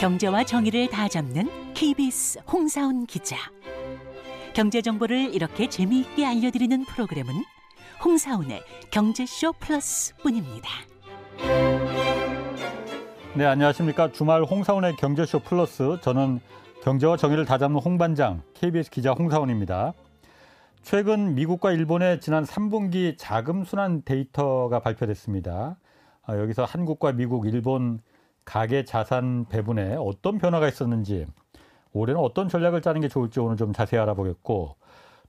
경제와 정의를 다 잡는 KBS 홍사훈 기자. 경제 정보를 이렇게 재미있게 알려드리는 프로그램은 홍사훈의 경제쇼 플러스뿐입니다. 네, 안녕하십니까. 주말 홍사원의 경제쇼 플러스. 저는 경제와 정의를 다 잡는 홍반장, KBS 기자 홍사원입니다. 최근 미국과 일본의 지난 3분기 자금 순환 데이터가 발표됐습니다. 아, 여기서 한국과 미국, 일본 가계 자산 배분에 어떤 변화가 있었는지, 올해는 어떤 전략을 짜는 게 좋을지 오늘 좀 자세히 알아보겠고,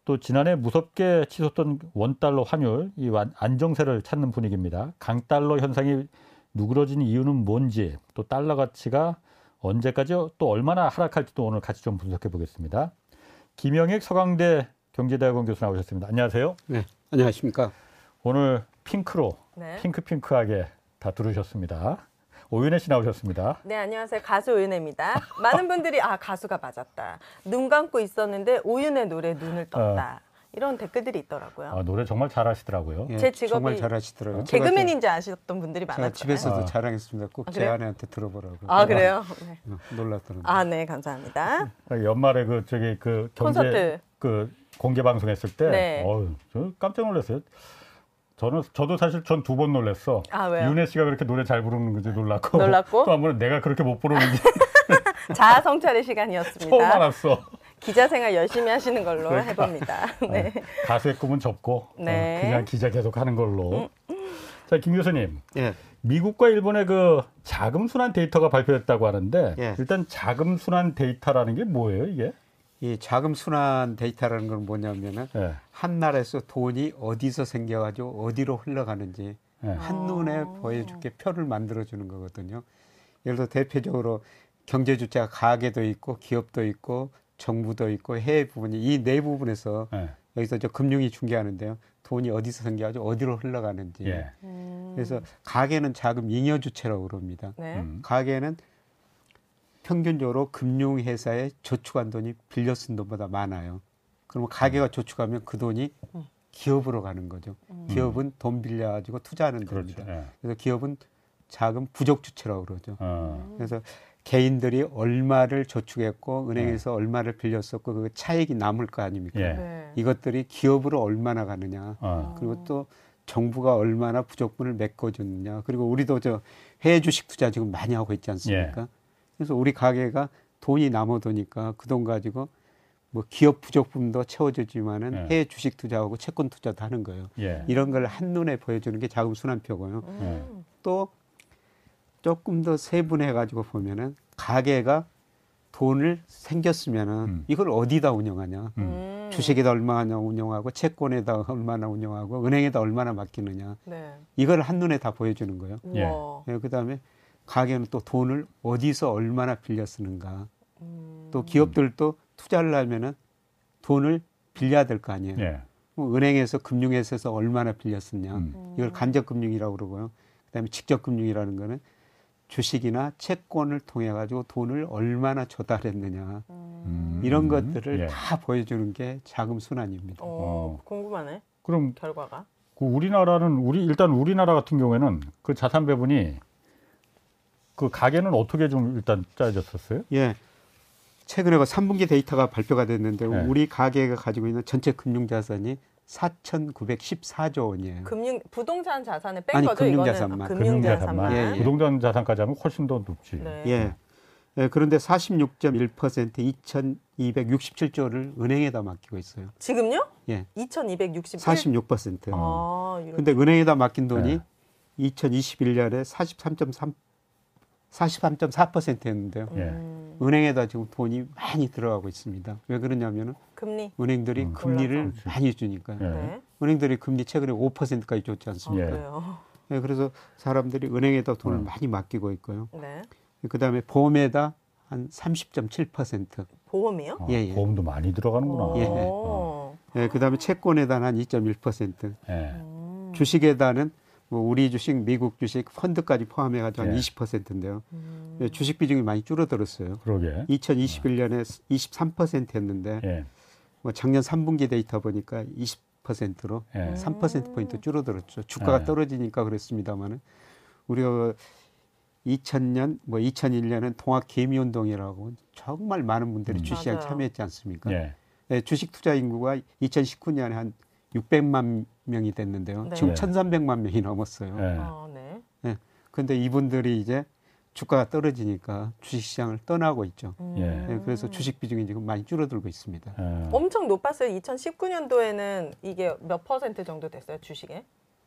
또 지난해 무섭게 치솟던 원달러 환율, 이 안정세를 찾는 분위기입니다. 강달러 현상이 누그러진 이유는 뭔지, 또 달러 가치가 언제까지 또 얼마나 하락할지도 오늘 같이 좀 분석해 보겠습니다. 김영익 서강대 경제대학원 교수 나오셨습니다. 안녕하세요. 네, 안녕하십니까. 오늘 핑크로 네. 핑크핑크하게 다 들으셨습니다. 오윤혜 씨 나오셨습니다. 네, 안녕하세요. 가수 오윤혜입니다. 많은 분들이 아 가수가 맞았다. 눈 감고 있었는데 오윤혜 노래 눈을 떴다. 어. 이런 댓글들이 있더라고요. 아, 노래 정말 잘하시더라고요. 예, 제 직업이 정말 잘하시더라고요. 개그맨인지 아셨던 분들이 많았어요. 집에서도 아. 자랑했습니다. 꼭제 아, 아내한테 들어보라고. 아 그래요? 네. 어, 놀랐더라고요. 아, 네, 감사합니다. 연말에 그 저기 그 경제 콘서트. 그 공개 방송했을 때, 네. 어유, 저 깜짝 놀랐어요. 저는 저도 사실 전 두 번 놀랐어. 아, 왜요? 윤혜 씨가 그렇게 노래 잘 부르는 건지 놀랐고, 놀랐고? 또 한 번은 내가 그렇게 못 부르는지. 자아 성찰의 시간이었습니다. 처음 알았어. 기자 생활 열심히 하시는 걸로 그러니까. 해봅니다. 네. 어, 가수의 꿈은 접고 네. 어, 그냥 기자 계속 하는 걸로. 음. 자, 김 교수님. 예. 미국과 일본의 그 자금 순환 데이터가 발표됐다고 하는데 예. 일단 자금 순환 데이터라는 게 뭐예요, 이게? 이 자금 순환 데이터라는 건 뭐냐면은 예. 한 나라에서 돈이 어디서 생겨가지고 어디로 흘러가는지 예. 한눈에 아. 보여주게 표를 만들어주는 거거든요. 예를 들어 대표적으로 경제 주체가 가계도 있고 기업도 있고 정부도 있고 해외 부분이 이 네 부분에서 예. 여기서 저 금융이 중개하는데요. 돈이 어디서 생겨가지고 어디로 흘러가는지. 예. 음. 그래서 가계는 자금 잉여 주체라고 그럽니다. 네. 음. 가계는 평균적으로 금융회사에 저축한 돈이 빌려 쓴 돈보다 많아요. 그러면 가계가 음. 저축하면 그 돈이 음. 기업으로 가는 거죠. 음. 기업은 돈 빌려가지고 투자하는 그렇죠. 겁니다. 예. 그래서 기업은 자금 부족 주체라고 그러죠. 어. 그래서 개인들이 얼마를 저축했고 은행에서 네. 얼마를 빌렸었고 그 차익이 남을 거 아닙니까? 예. 네. 이것들이 기업으로 얼마나 가느냐. 어. 그리고 또 정부가 얼마나 부족분을 메꿔줬느냐. 그리고 우리도 저 해외 주식 투자 지금 많이 하고 있지 않습니까? 예. 그래서 우리 가게가 돈이 남아도니까 그 돈 가지고 뭐 기업 부족분도 채워주지만은 예. 해외 주식 투자하고 채권 투자도 하는 거예요. 예. 이런 걸 한눈에 보여주는 게 자금 순환표고요. 음. 또 조금 더 세분해 가지고 보면은 가게가 돈을 생겼으면은 음. 이걸 어디다 운영하냐? 음. 주식에다 얼마나 운영하고 채권에다 얼마나 운영하고 은행에다 얼마나 맡기느냐? 네. 이걸 한눈에 다 보여주는 거예요. 예. 네, 그다음에 가게는 또 돈을 어디서 얼마나 빌려 쓰는가? 음. 또 기업들도 투자를 하면은 돈을 빌려야 될 거 아니에요. 예. 뭐 은행에서 금융회사에서 얼마나 빌렸었냐? 음. 이걸 간접 금융이라고 그러고요. 그다음에 직접 금융이라는 거는 주식이나 채권을 통해 가지고 돈을 얼마나 조달했느냐 음. 이런 것들을 예. 다 보여주는 게 자금 순환입니다. 어, 어. 궁금하네. 그럼 결과가 그 우리나라는 우리 일단 우리나라 같은 경우에는 그 자산 배분이 그 가계는 어떻게 좀 일단 짜졌었어요? 예. 최근에 그 3분기 데이터가 발표가 됐는데 예. 우리 가계가 가지고 있는 전체 금융 자산이 4,914조 원이에요. 금융 부동산 자산을 뺀 아니, 거죠? 금융 자산만. 금융 자산만. 예, 예. 부동산 자산까지 하면 훨씬 더 높지. 네. 예. 예. 그런데 46.1% 2,267조를 은행에다 맡기고 있어요. 지금요? 예. 2,267. 46%. 아, 근데 은행에다 맡긴 돈이 네. 2021년에 43.3 43.4%였는데요. 예. 은행에다 지금 돈이 많이 들어가고 있습니다. 왜 그러냐면은 금리 은행들이 음, 금리를 올라서. 많이 주니까요. 예. 네. 은행들이 금리 최근에 5%까지 줬지 않습니까? 아, 네, 그래서 사람들이 은행에다 돈을 음. 많이 맡기고 있고요. 네. 그다음에 보험에다 한 30.7%. 보험이요? 아, 예, 예. 보험도 많이 들어가는구나. 예. 어. 예, 그다음에 채권에다 한 2.1%. 예. 음. 주식에다는 뭐 우리 주식, 미국 주식, 펀드까지 포함해 가지고 한 20%인데요. 예. 음. 예, 주식 비중이 많이 줄어들었어요. 그러게. 2021년에 23%였는데 예. 뭐 작년 3분기 데이터 보니까 20%로 예. 3% 포인트 줄어들었죠. 주가가 예. 떨어지니까 그랬습니다만은 우리가 2000년 뭐 2001년은 통합 개미 운동이라고 정말 많은 분들이 음. 주시장 참여했지 않습니까? 예. 네, 주식 투자 인구가 2019년에 한 600만 명이 됐는데요. 네. 지금 1,300만 명이 넘었어요. 네. 아, 네. 네. 근데 이분들이 이제 주가가 떨어지니까 주식시장을 떠나고 있죠. 음. 예. 네, 그래서 주식 비중이 지금 많이 줄어들고 있습니다. 예. 엄청 높았어요. 2019년도에는 이게 몇 퍼센트 정도 됐어요, 주식에?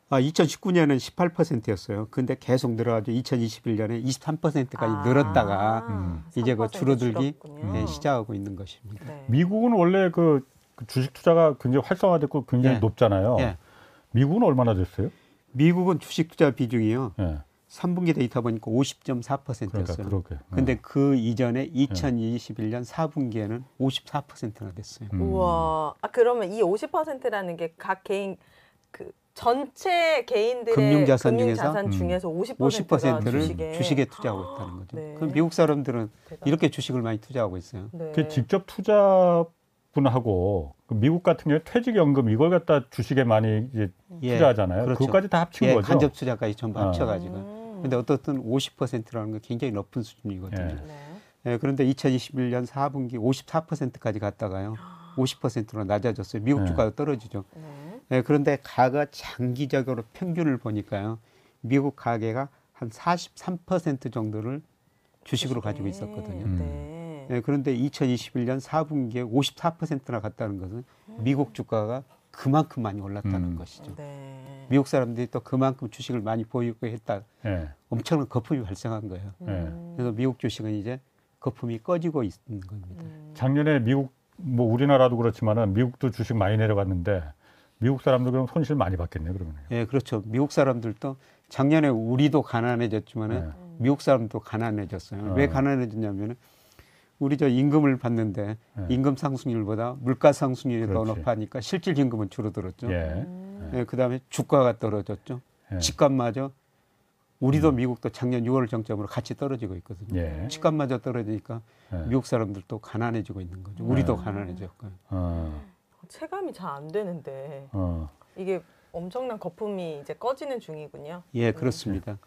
아, 2019년은 18%였어요. 근데 계속 늘어가지고 2021년에 23%까지 아, 늘었다가 음. 이제 그 줄어들기 네, 시작하고 있는 것입니다. 네. 미국은 원래 그, 그 주식 투자가 굉장히 활성화됐고 굉장히 네. 높잖아요. 네. 미국은 얼마나 됐어요? 미국은 주식 투자 비중이요. 네. 3분기 데이터 보니까 50.4%였어요. 그러니까, 근데 그 이전에 2021년 4분기에는 54%나 됐어요. 음. 우와. 아 그러면 이 50%라는 게 각 개인 그 전체 개인들의 금융자산, 금융자산 중에서, 음. 50%가 50%를 주식에, 주식에 투자하고 있다는 거죠. 네. 그럼 미국 사람들은 대단. 이렇게 주식을 많이 투자하고 있어요. 네. 그 직접 투자 분하고 그 미국 같은 경우에 퇴직연금 이걸 갖다 주식에 많이 이제 예, 투자하잖아요. 그렇죠. 그것까지 다 합친 예, 거죠. 간접 투자까지 전부 어. 합쳐가지고. 음. 근데 어떻든 50%라는 건 굉장히 높은 수준이거든요. 예. 네. 예, 그런데 2021년 4분기 54%까지 갔다가요. 50%로 낮아졌어요. 미국 네. 주가가 떨어지죠. 네. 네, 그런데 가가 장기적으로 평균을 보니까요. 미국 가계가 한 43% 정도를 주식으로 가지고 있었거든요. 네. 네, 그런데 2021년 4분기에 54%나 갔다는 것은 미국 주가가 그만큼 많이 올랐다는 음. 것이죠. 네. 미국 사람들이 또 그만큼 주식을 많이 보유고 했다. 네. 엄청난 거품이 발생한 거예요. 네. 그래서 미국 주식은 이제 거품이 꺼지고 있는 겁니다. 음. 작년에 미국 뭐 우리나라도 그렇지만은 미국도 주식 많이 내려갔는데 미국 사람들 그럼 손실 많이 받겠네 그러면. 예, 그렇죠. 미국 사람들도 작년에 우리도 가난해졌지만은 네. 미국 사람도 가난해졌어요. 어. 왜 가난해졌냐면은 우리 저 임금을 받는데 네. 임금 상승률보다 물가 상승률이 그렇지. 더 높아니까 실질 임금은 줄어들었죠. 예. 음. 예, 그다음에 주가가 떨어졌죠. 예. 집값마저 우리도 음. 미국도 작년 6월 정점으로 같이 떨어지고 있거든요. 예. 집값마저 떨어지니까 예. 미국 사람들도 가난해지고 있는 거죠. 우리도 예. 가난해졌고요. 어. 체감이 잘 안 되는데 어. 이게 엄청난 거품이 이제 꺼지는 중이군요. 예, 그렇습니다.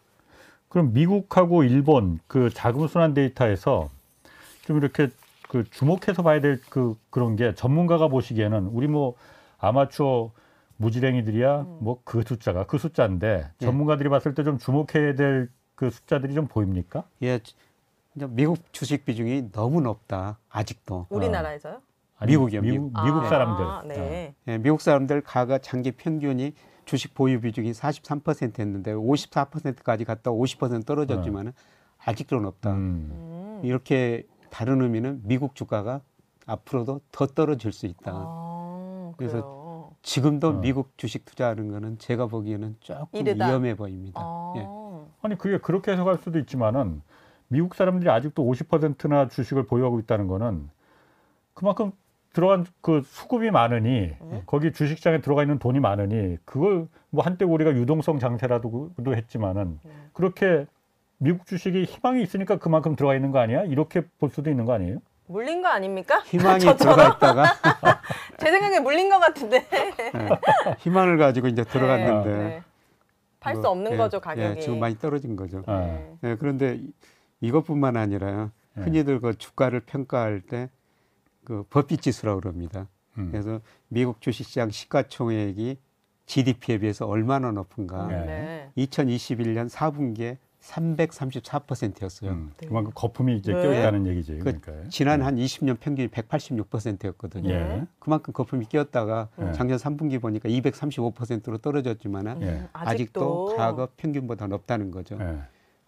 그럼 미국하고 일본 그 자금 순환 데이터에서 좀 이렇게 그 주목해서 봐야 될 그 그런 게 전문가가 보시기에는 우리 뭐 아마추어 무지랭이들이야 음. 뭐그 숫자가 그 숫자인데 예. 전문가들이 봤을 때 좀 주목해야 될 그 숫자들이 좀 보입니까? 예. 미국 주식 비중이 너무 높다. 아직도. 우리나라에서요? 아니, 미국이요. 미국, 미국 아, 사람들. 아, 네. 네. 미국 사람들 가가 장기 평균이 주식 보유 비중이 43%였는데 54%까지 갔다 50% 떨어졌지만은 아직도 높다. 음. 이렇게 다른 의미는 미국 주가가 앞으로도 더 떨어질 수 있다. 아, 그래서 지금도 어. 미국 주식 투자하는 거는 제가 보기에는 조금 이르다. 위험해 보입니다. 아. 예. 아니 그게 그렇게 해석할 수도 있지만은 미국 사람들이 아직도 50%나 주식을 보유하고 있다는 거는 그만큼 들어간 그 수급이 많으니 네. 거기 주식장에 들어가 있는 돈이 많으니 그걸 뭐 한때 우리가 유동성 장세라도 했지만은 네. 그렇게 미국 주식이 희망이 있으니까 그만큼 들어가 있는 거 아니야? 이렇게 볼 수도 있는 거 아니에요? 물린 거 아닙니까? 희망이 들어가 있다가 제 생각에 물린 것 같은데 네. 희망을 가지고 이제 들어갔는데 네. 팔수 뭐, 없는 예, 거죠 가격이 예, 지금 많이 떨어진 거죠. 네. 예, 그런데 이것뿐만 아니라 흔히들 그 주가를 평가할 때그 법빛 지수라고 그럽니다. 음. 그래서 미국 주식시장 시가총액이 GDP에 비해서 얼마나 높은가. 네. 2021년 4분기에 334%였어요. 음, 그만큼 거품이 이제 네. 껴있다는 얘기죠. 그 지난 네. 한 20년 평균이 186%였거든요. 예. 그만큼 거품이 끼었다가 예. 작년 3분기 보니까 235%로 떨어졌지만 예. 아직도 과거 평균보다 높다는 거죠. 예.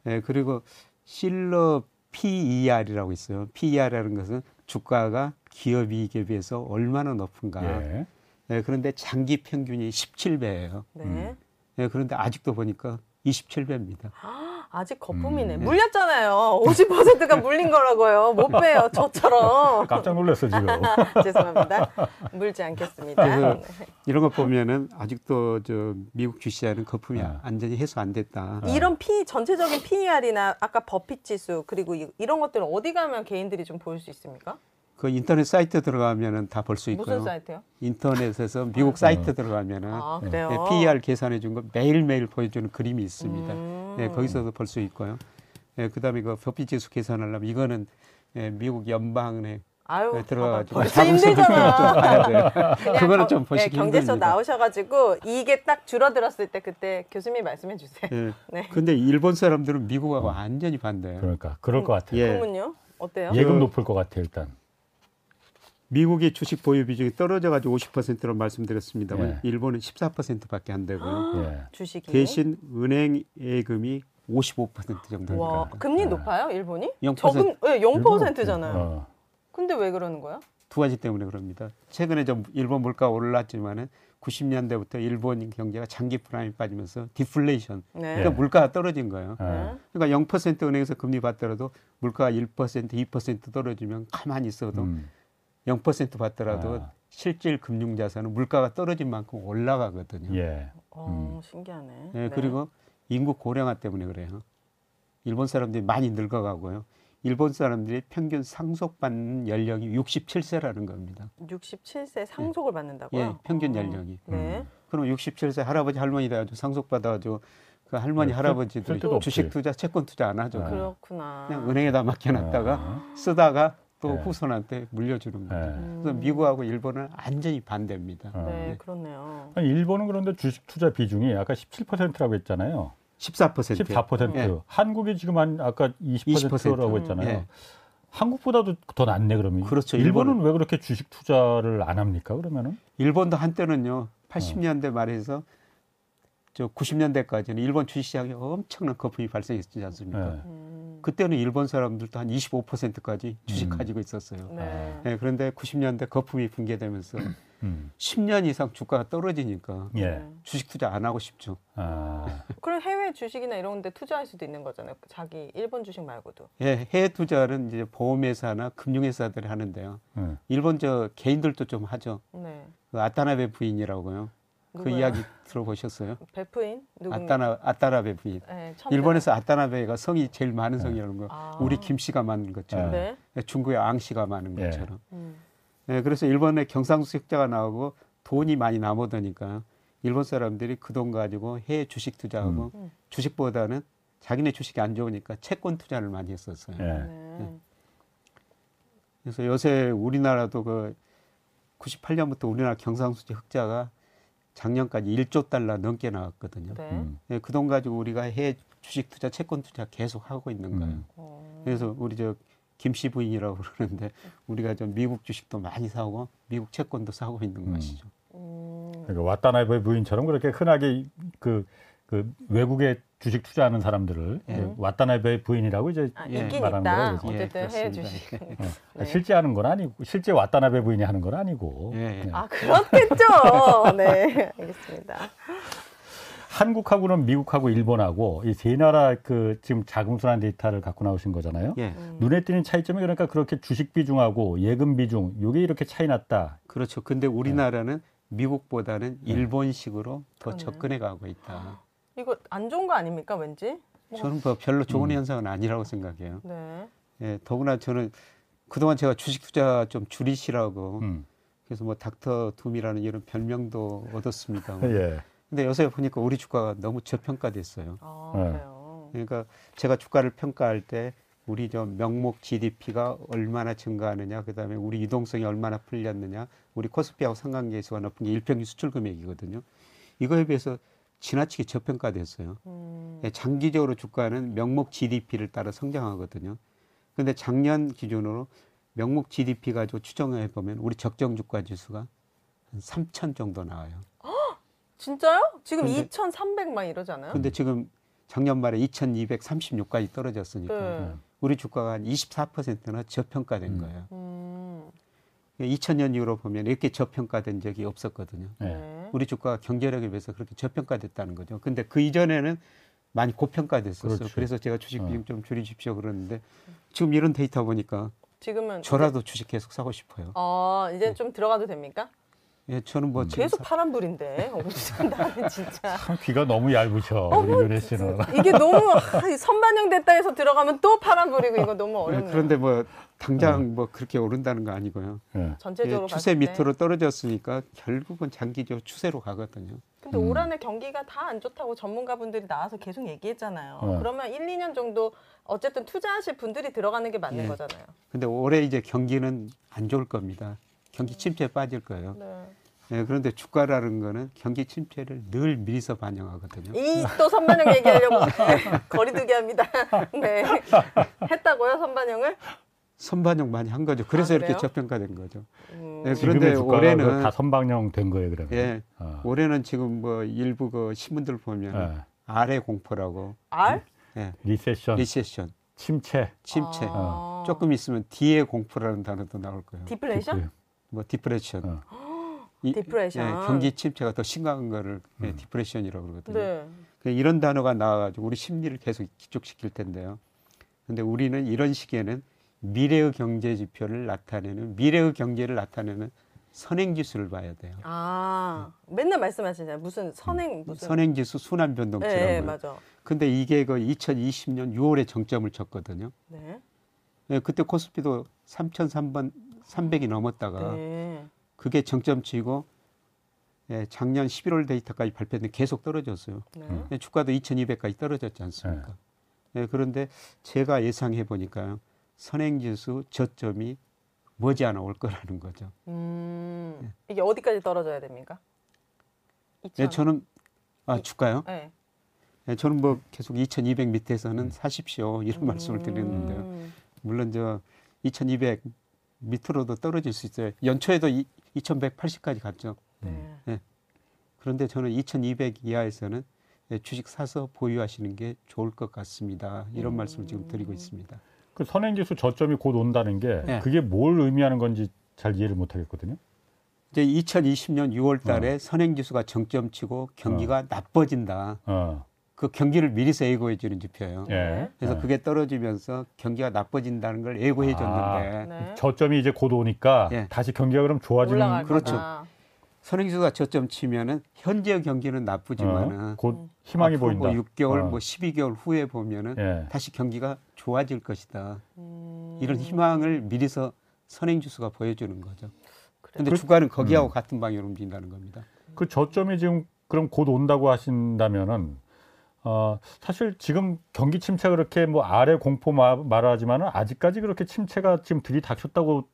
예, 그리고 실러 PER이라고 있어요. PER이라는 것은 주가가 기업 이익에 비해서 얼마나 높은가. 예. 네, 그런데 장기 평균이 17배예요. 네. 음. 네, 그런데 아직도 보니까 27배입니다. 아직 거품이네. 음. 물렸잖아요. 50%가 물린 거라고요. 못 빼요. 저처럼. 깜짝 놀랐어 지금. 죄송합니다. 물지 않겠습니다. 그래서 네. 이런 거 보면은 아직도 저 미국 주시장은 거품이 아. 완전히 해소 안 됐다. 이런 P 전체적인 PER이나 아까 버핏 지수 그리고 이 런 것들은 어디 가면 개인들이 좀 보일 수 있습니까? 그 인터넷 사이트 들어가면은 다 볼 수 있고요. 무슨 사이트요? 인터넷에서 미국 사이트 들어가면은 아, 네, PER 계산해 준 거 매일 매일 보여주는 그림이 있습니다. 음. 네, 거기서도 볼 수 있고요. 예, 그다음에 그 법비 지수 계산하려면 이거는 예, 미국 연방은행 아유, 네, 들어가가지고 벌써 힘들잖아. 그거는 좀 보시기 네, 경제서 힘듭니다. 나오셔가지고 이게 딱 줄어들었을 때 그때 교수님 말씀해 주세요. 예. 네. 근데 일본 사람들은 미국하고 완전히 반대예요. 그러니까 그럴 것 같아요. 예. 그러면요? 어때요? 예금 그- 높을 것 같아요 일단. 미국의 주식 보유 비중이 떨어져가지고 50%로 말씀드렸습니다만 예. 일본은 14%밖에 안 되고요. 예. 주식이 대신 은행 예금이 55% 정도 와. 금리 높아요 일본이? 0%. 저금 네, 0%잖아요. 어. 근데 왜 그러는 거야? 두 가지 때문에 그럽니다. 최근에 좀 일본 물가 올랐지만은 90년대부터 일본 경제가 장기 불황에 빠지면서 디플레이션, 네. 그러니까 물가가 떨어진 거예요. 예. 네. 그러니까 0% 은행에서 금리 받더라도 물가가 1%, 2% 떨어지면 가만히 있어도 음. 0% 받더라도 아. 실질 금융 자산은 물가가 떨어진 만큼 올라가거든요. 예. 어 신기하네. 예, 네. 그리고 인구 고령화 때문에 그래요. 일본 사람들이 많이 늙어가고요. 일본 사람들이 평균 상속받는 연령이 67세라는 겁니다. 67세 상속을 받는다고요? 예, 평균 어. 연령이. 네. 그럼 67세 할아버지 할머니 돼가지고 상속받아가지고 그 할머니 네, 할아버지들이 없지. 주식 투자, 채권 투자 안 하죠. 아. 그렇구나. 그냥 은행에다 맡겨놨다가 아. 쓰다가 또 네. 후손한테 물려주는 거죠. 예. 음. 그래서 미국하고 일본은 완전히 반대입니다. 어. 네, 그렇네요. 아니, 일본은 그런데 주식 투자 비중이 아까 17%라고 했잖아요. 14%. 14%. 예. 한국이 지금 한 아까 20%라고 20%. 했잖아요. 예. 한국보다도 더 낫네 그러면. 그렇죠. 일본은 일본은. 왜 그렇게 주식 투자를 안 합니까 그러면은? 일본도 한때는요. 어. 80년대 말에서 저 90년대까지는 일본 주식시장에 엄청난 거품이 발생했지 않습니까? 예. 음. 그때는 일본 사람들도 한 25%까지 주식 음. 가지고 있었어요. 네. 예, 그런데 90년대 거품이 붕괴되면서 음. 10년 이상 주가가 떨어지니까 예. 네. 주식 투자 안 하고 싶죠. 아. 그럼 해외 주식이나 이런 데 투자할 수도 있는 거잖아요. 자기 일본 주식 말고도. 예, 해외 투자는 이제 보험회사나 금융회사들이 하는데요. 예. 일본 저 개인들도 좀 하죠. 네. 그 아타나베 부인이라고요. 그 누구야? 이야기 들어보셨어요? 베프인? 아타나 아타나베 부인. 네, 처음 일본에서 아타나베가 성이 제일 많은 성이라는 거. 아. 우리 김 씨가 많은 것처럼, 네. 중국의 앙 씨가 많은 예. 것처럼. 음. 네, 그래서 일본에 경상수익자가 나오고 돈이 많이 남아도니까 일본 사람들이 그 돈 가지고 해외 주식 투자하고 음. 주식보다는 자기네 주식이 안 좋으니까 채권 투자를 많이 했었어요. 예. 네. 그래서 요새 우리나라도 그 98년부터 우리나라 경상수지 흑자가 작년까지 1조 달러 넘게 나왔거든요. 네. 음. 그돈 가지고 우리가 해외 주식 투자, 채권 투자 계속 하고 있는 거예요. 음. 어. 그래서 우리 저 김씨 부인이라고 그러는데 우리가 좀 미국 주식도 많이 사고 미국 채권도 사고 있는 음. 것이죠. 음. 그러니까 와타나베 부인처럼 그렇게 흔하게 그, 그 외국에 주식 투자하는 사람들을 예. 그 와타나베 부인이라고 이제 아, 예, 말하는. 거예요, 그죠? 어쨌든 예, 그렇습니다. 주식. 어, 네. 실제 하는 건 아니고 실제 와타나베 부인이 하는 건 아니고 예, 예. 네. 아 그렇겠죠. 네, 알겠습니다. 한국하고는 미국하고 일본하고 이 세 나라 그 지금 자금순환 데이터를 갖고 나오신 거잖아요. 예, 음. 눈에 띄는 차이점이 그러니까 그렇게 주식 비중하고 예금 비중 요게 이렇게 차이 났다. 그렇죠. 근데 우리나라는 미국보다는 네. 일본식으로 더 그러네. 접근해 가고 있다. 이거 안 좋은 거 아닙니까, 왠지? 뭐- 저는 뭐 별로 좋은 음. 현상은 아니라고 생각해요. 네. 예, 더구나 저는 그동안 제가 주식 투자 좀 줄이시라고 음. 그래서 뭐 닥터 둠이라는 이런 별명도 얻었습니다. 예. 근데 요새 보니까 우리 주가가 너무 저평가됐어요. 아, 네. 그래요. 그러니까 제가 주가를 평가할 때 우리 저 명목 GDP가 얼마나 증가하느냐, 그다음에 우리 유동성이 얼마나 풀렸느냐, 우리 코스피하고 상관계수가 높은 게 일평균 수출 금액이거든요. 이거에 비해서 지나치게 저평가됐어요. 음. 예, 장기적으로 주가는 명목 GDP를 따라 성장하거든요. 근데 작년 기준으로 명목 GDP 가지고 추정해 보면 우리 적정 주가 지수가 한 3천 정도 나와요. 진짜요? 지금 근데- 2,300만 이러잖아요. 근데 지금 작년 말에 2,236까지 떨어졌으니까 네. 우리 주가가 한 24%나 저평가된 음. 거예요. 음. 2000년 이후로 보면 이렇게 저평가된 적이 없었거든요. 예. 네. 우리 주가가 경제력에 비해서 그렇게 저평가됐다는 거죠. 근데 그 이전에는 많이 고평가됐었어요. 그렇죠. 그래서 제가 주식 어. 비중 좀 줄이십시오 그러는데 지금 이런 데이터 보니까 지금은 저라도 주식 계속 사고 싶어요. 어, 이제 좀 들어가도 됩니까? 예, 저는 뭐 계속 파란불인데 나는 진짜 참 귀가 너무 얇으셔 어, 우리 뭐, 윤혜 씨는. 이게 너무 아, 선반영 됐다 해서 들어가면 또 파란불이고 이거 너무 예, 어렵네요. 그런데 뭐 당장 어. 뭐 그렇게 오른다는 거 아니고요. 예. 전체적으로 예, 추세. 밑으로 떨어졌으니까 결국은 장기적 추세로 가거든요. 근데 음. 올 한해 경기가 다 안 좋다고 전문가분들이 나와서 계속 얘기했잖아요. 어. 그러면 1, 2년 정도 어쨌든 투자하실 분들이 들어가는 게 맞는 예. 거잖아요. 근데 올해 이제 경기는 안 좋을 겁니다. 경기 침체에 빠질 거예요. 네. 예, 그런데 주가라는 거는 경기 침체를 늘 미리서 반영하거든요. 이 또 선반영 얘기하려고 거리두기 합니다. 네. 했다고요, 선반영을? 선반영 많이 한 거죠. 그래서 아, 이렇게? 저평가된 거죠. 음. 예, 지금의 그런데 주가가 올해는 다 선방영 된 거예요 그러면. 예, 어. 올해는 지금 뭐 일부 그 신문들 보면 예. 아래 공포라고 R? 예, recession, recession, 침체, 침체. 아. 조금 있으면 뒤에 공포라는 단어도 나올 거예요. 디플레이션? 뭐 depression. 어. 이- depression. 예, 경기 침체가 더 심각한 거를 예, 음. depression이라고 그러거든요. 네. 그 이런 단어가 나와가지고 우리 심리를 계속 위축시킬 텐데요. 근데 우리는 이런 시기에는 미래의 경제 지표를 나타내는 미래의 경제를 나타내는 선행지수를 봐야 돼요. 아, 맨날 말씀하시잖아요. 무슨 선행, 무슨. 선행지수 순환 변동치라고. 네. 맞아. 근데 이게 그 2020년 6월에 정점을 쳤거든요. 네. 예, 그때 코스피도 3,300이 300이 넘었다가 네. 그게 정점 치고 예, 작년 11월 데이터까지 발표했는데 계속 떨어졌어요. 네. 음. 예, 주가도 2,200까지 떨어졌지 않습니까? 예, 그런데 제가 예상해 보니까요. 선행지수 저점이 머지않아 올 거라는 거죠. 음, 이게 어디까지 떨어져야 됩니까? 예, 2,000. 저는 아 주가요? 네. 예, 저는 뭐 계속 2,200 밑에서는 사십시오 이런 말씀을 음. 드리는데요. 물론 저 2,200 밑으로도 떨어질 수 있어요. 연초에도 2,180까지 갔죠. 네. 그런데 저는 2,200 이하에서는 예, 주식 사서 보유하시는 게 좋을 것 같습니다. 이런 음. 말씀을 지금 드리고 있습니다. 그 선행지수 저점이 곧 온다는 게 네. 그게 뭘 의미하는 건지 잘 이해를 못 하겠거든요. 이제 2020년 6월 달에 어. 선행지수가 정점 치고 경기가 나빠진다. 어. 그 경기를 미리서 예고해 주는 지표예요. 예. 그래서 예. 그게 떨어지면서 경기가 나빠진다는 걸 예고해 줬는데 네. 저점이 이제 곧 오니까 예. 다시 경기가 그럼 좋아지는 그렇죠. 거다. 선행지수가 저점 치면은 현재 경기는 나쁘지만은 어, 곧 희망이 앞으로 보인다. 뭐 6개월, 어. 뭐 12개월 후에 보면은 예. 다시 경기가 좋아질 것이다. 음. 이런 희망을 미리서 선행지수가 보여주는 거죠. 그래. 근데 그- 주가는 거기하고 음. 같은 방향으로 움직인다는 겁니다. 그 저점이 지금 그럼 곧 온다고 하신다면은 어, 사실 지금 경기 침체가 그렇게 뭐 아래 공포 마- 말하지만은 아직까지 그렇게 침체가 지금 들이닥쳤다고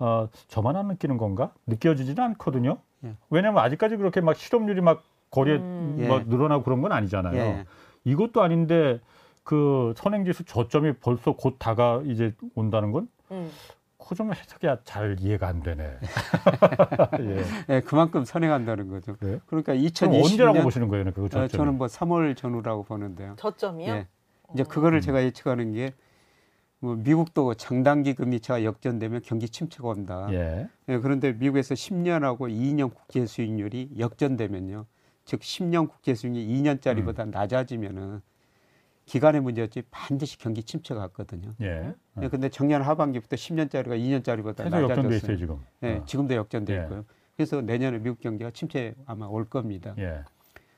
어, 저만 안 느끼는 건가? 느껴지지는 않거든요. 예. 왜냐하면 아직까지 그렇게 막 실업률이 막 거리에 음. 막 예. 늘어나고 그런 건 아니잖아요. 예. 이것도 아닌데 그 선행지수 저점이 벌써 곧 다가 이제 온다는 건 음. 그거 좀 해석이 잘 이해가 안 되네. 예. 예, 그만큼 선행한다는 거죠. 그래요? 그러니까 그럼 언제라고 2020년 보시는 거예요, 그 어, 저점? 저는 뭐 3월 전후라고 보는데요. 저점이요? 예. 이제 그거를 음. 제가 예측하는 게 뭐 미국도 장단기 금리차가 역전되면 경기 침체가 온다. 예. 예, 그런데 미국에서 10년하고 2년 국제 수익률이 역전되면요. 즉 10년 국제 수익률이 2년짜리보다 음. 낮아지면은 기간의 문제였지 반드시 경기 침체가 왔거든요. 예. 예, 근데 작년 하반기부터 10년짜리가 2년짜리보다 계속 역전돼 있어요 낮아졌어요. 지금. 예, 어. 지금도 역전돼 예. 있고요. 그래서 내년에 미국 경기가 침체 아마 올 겁니다. 예.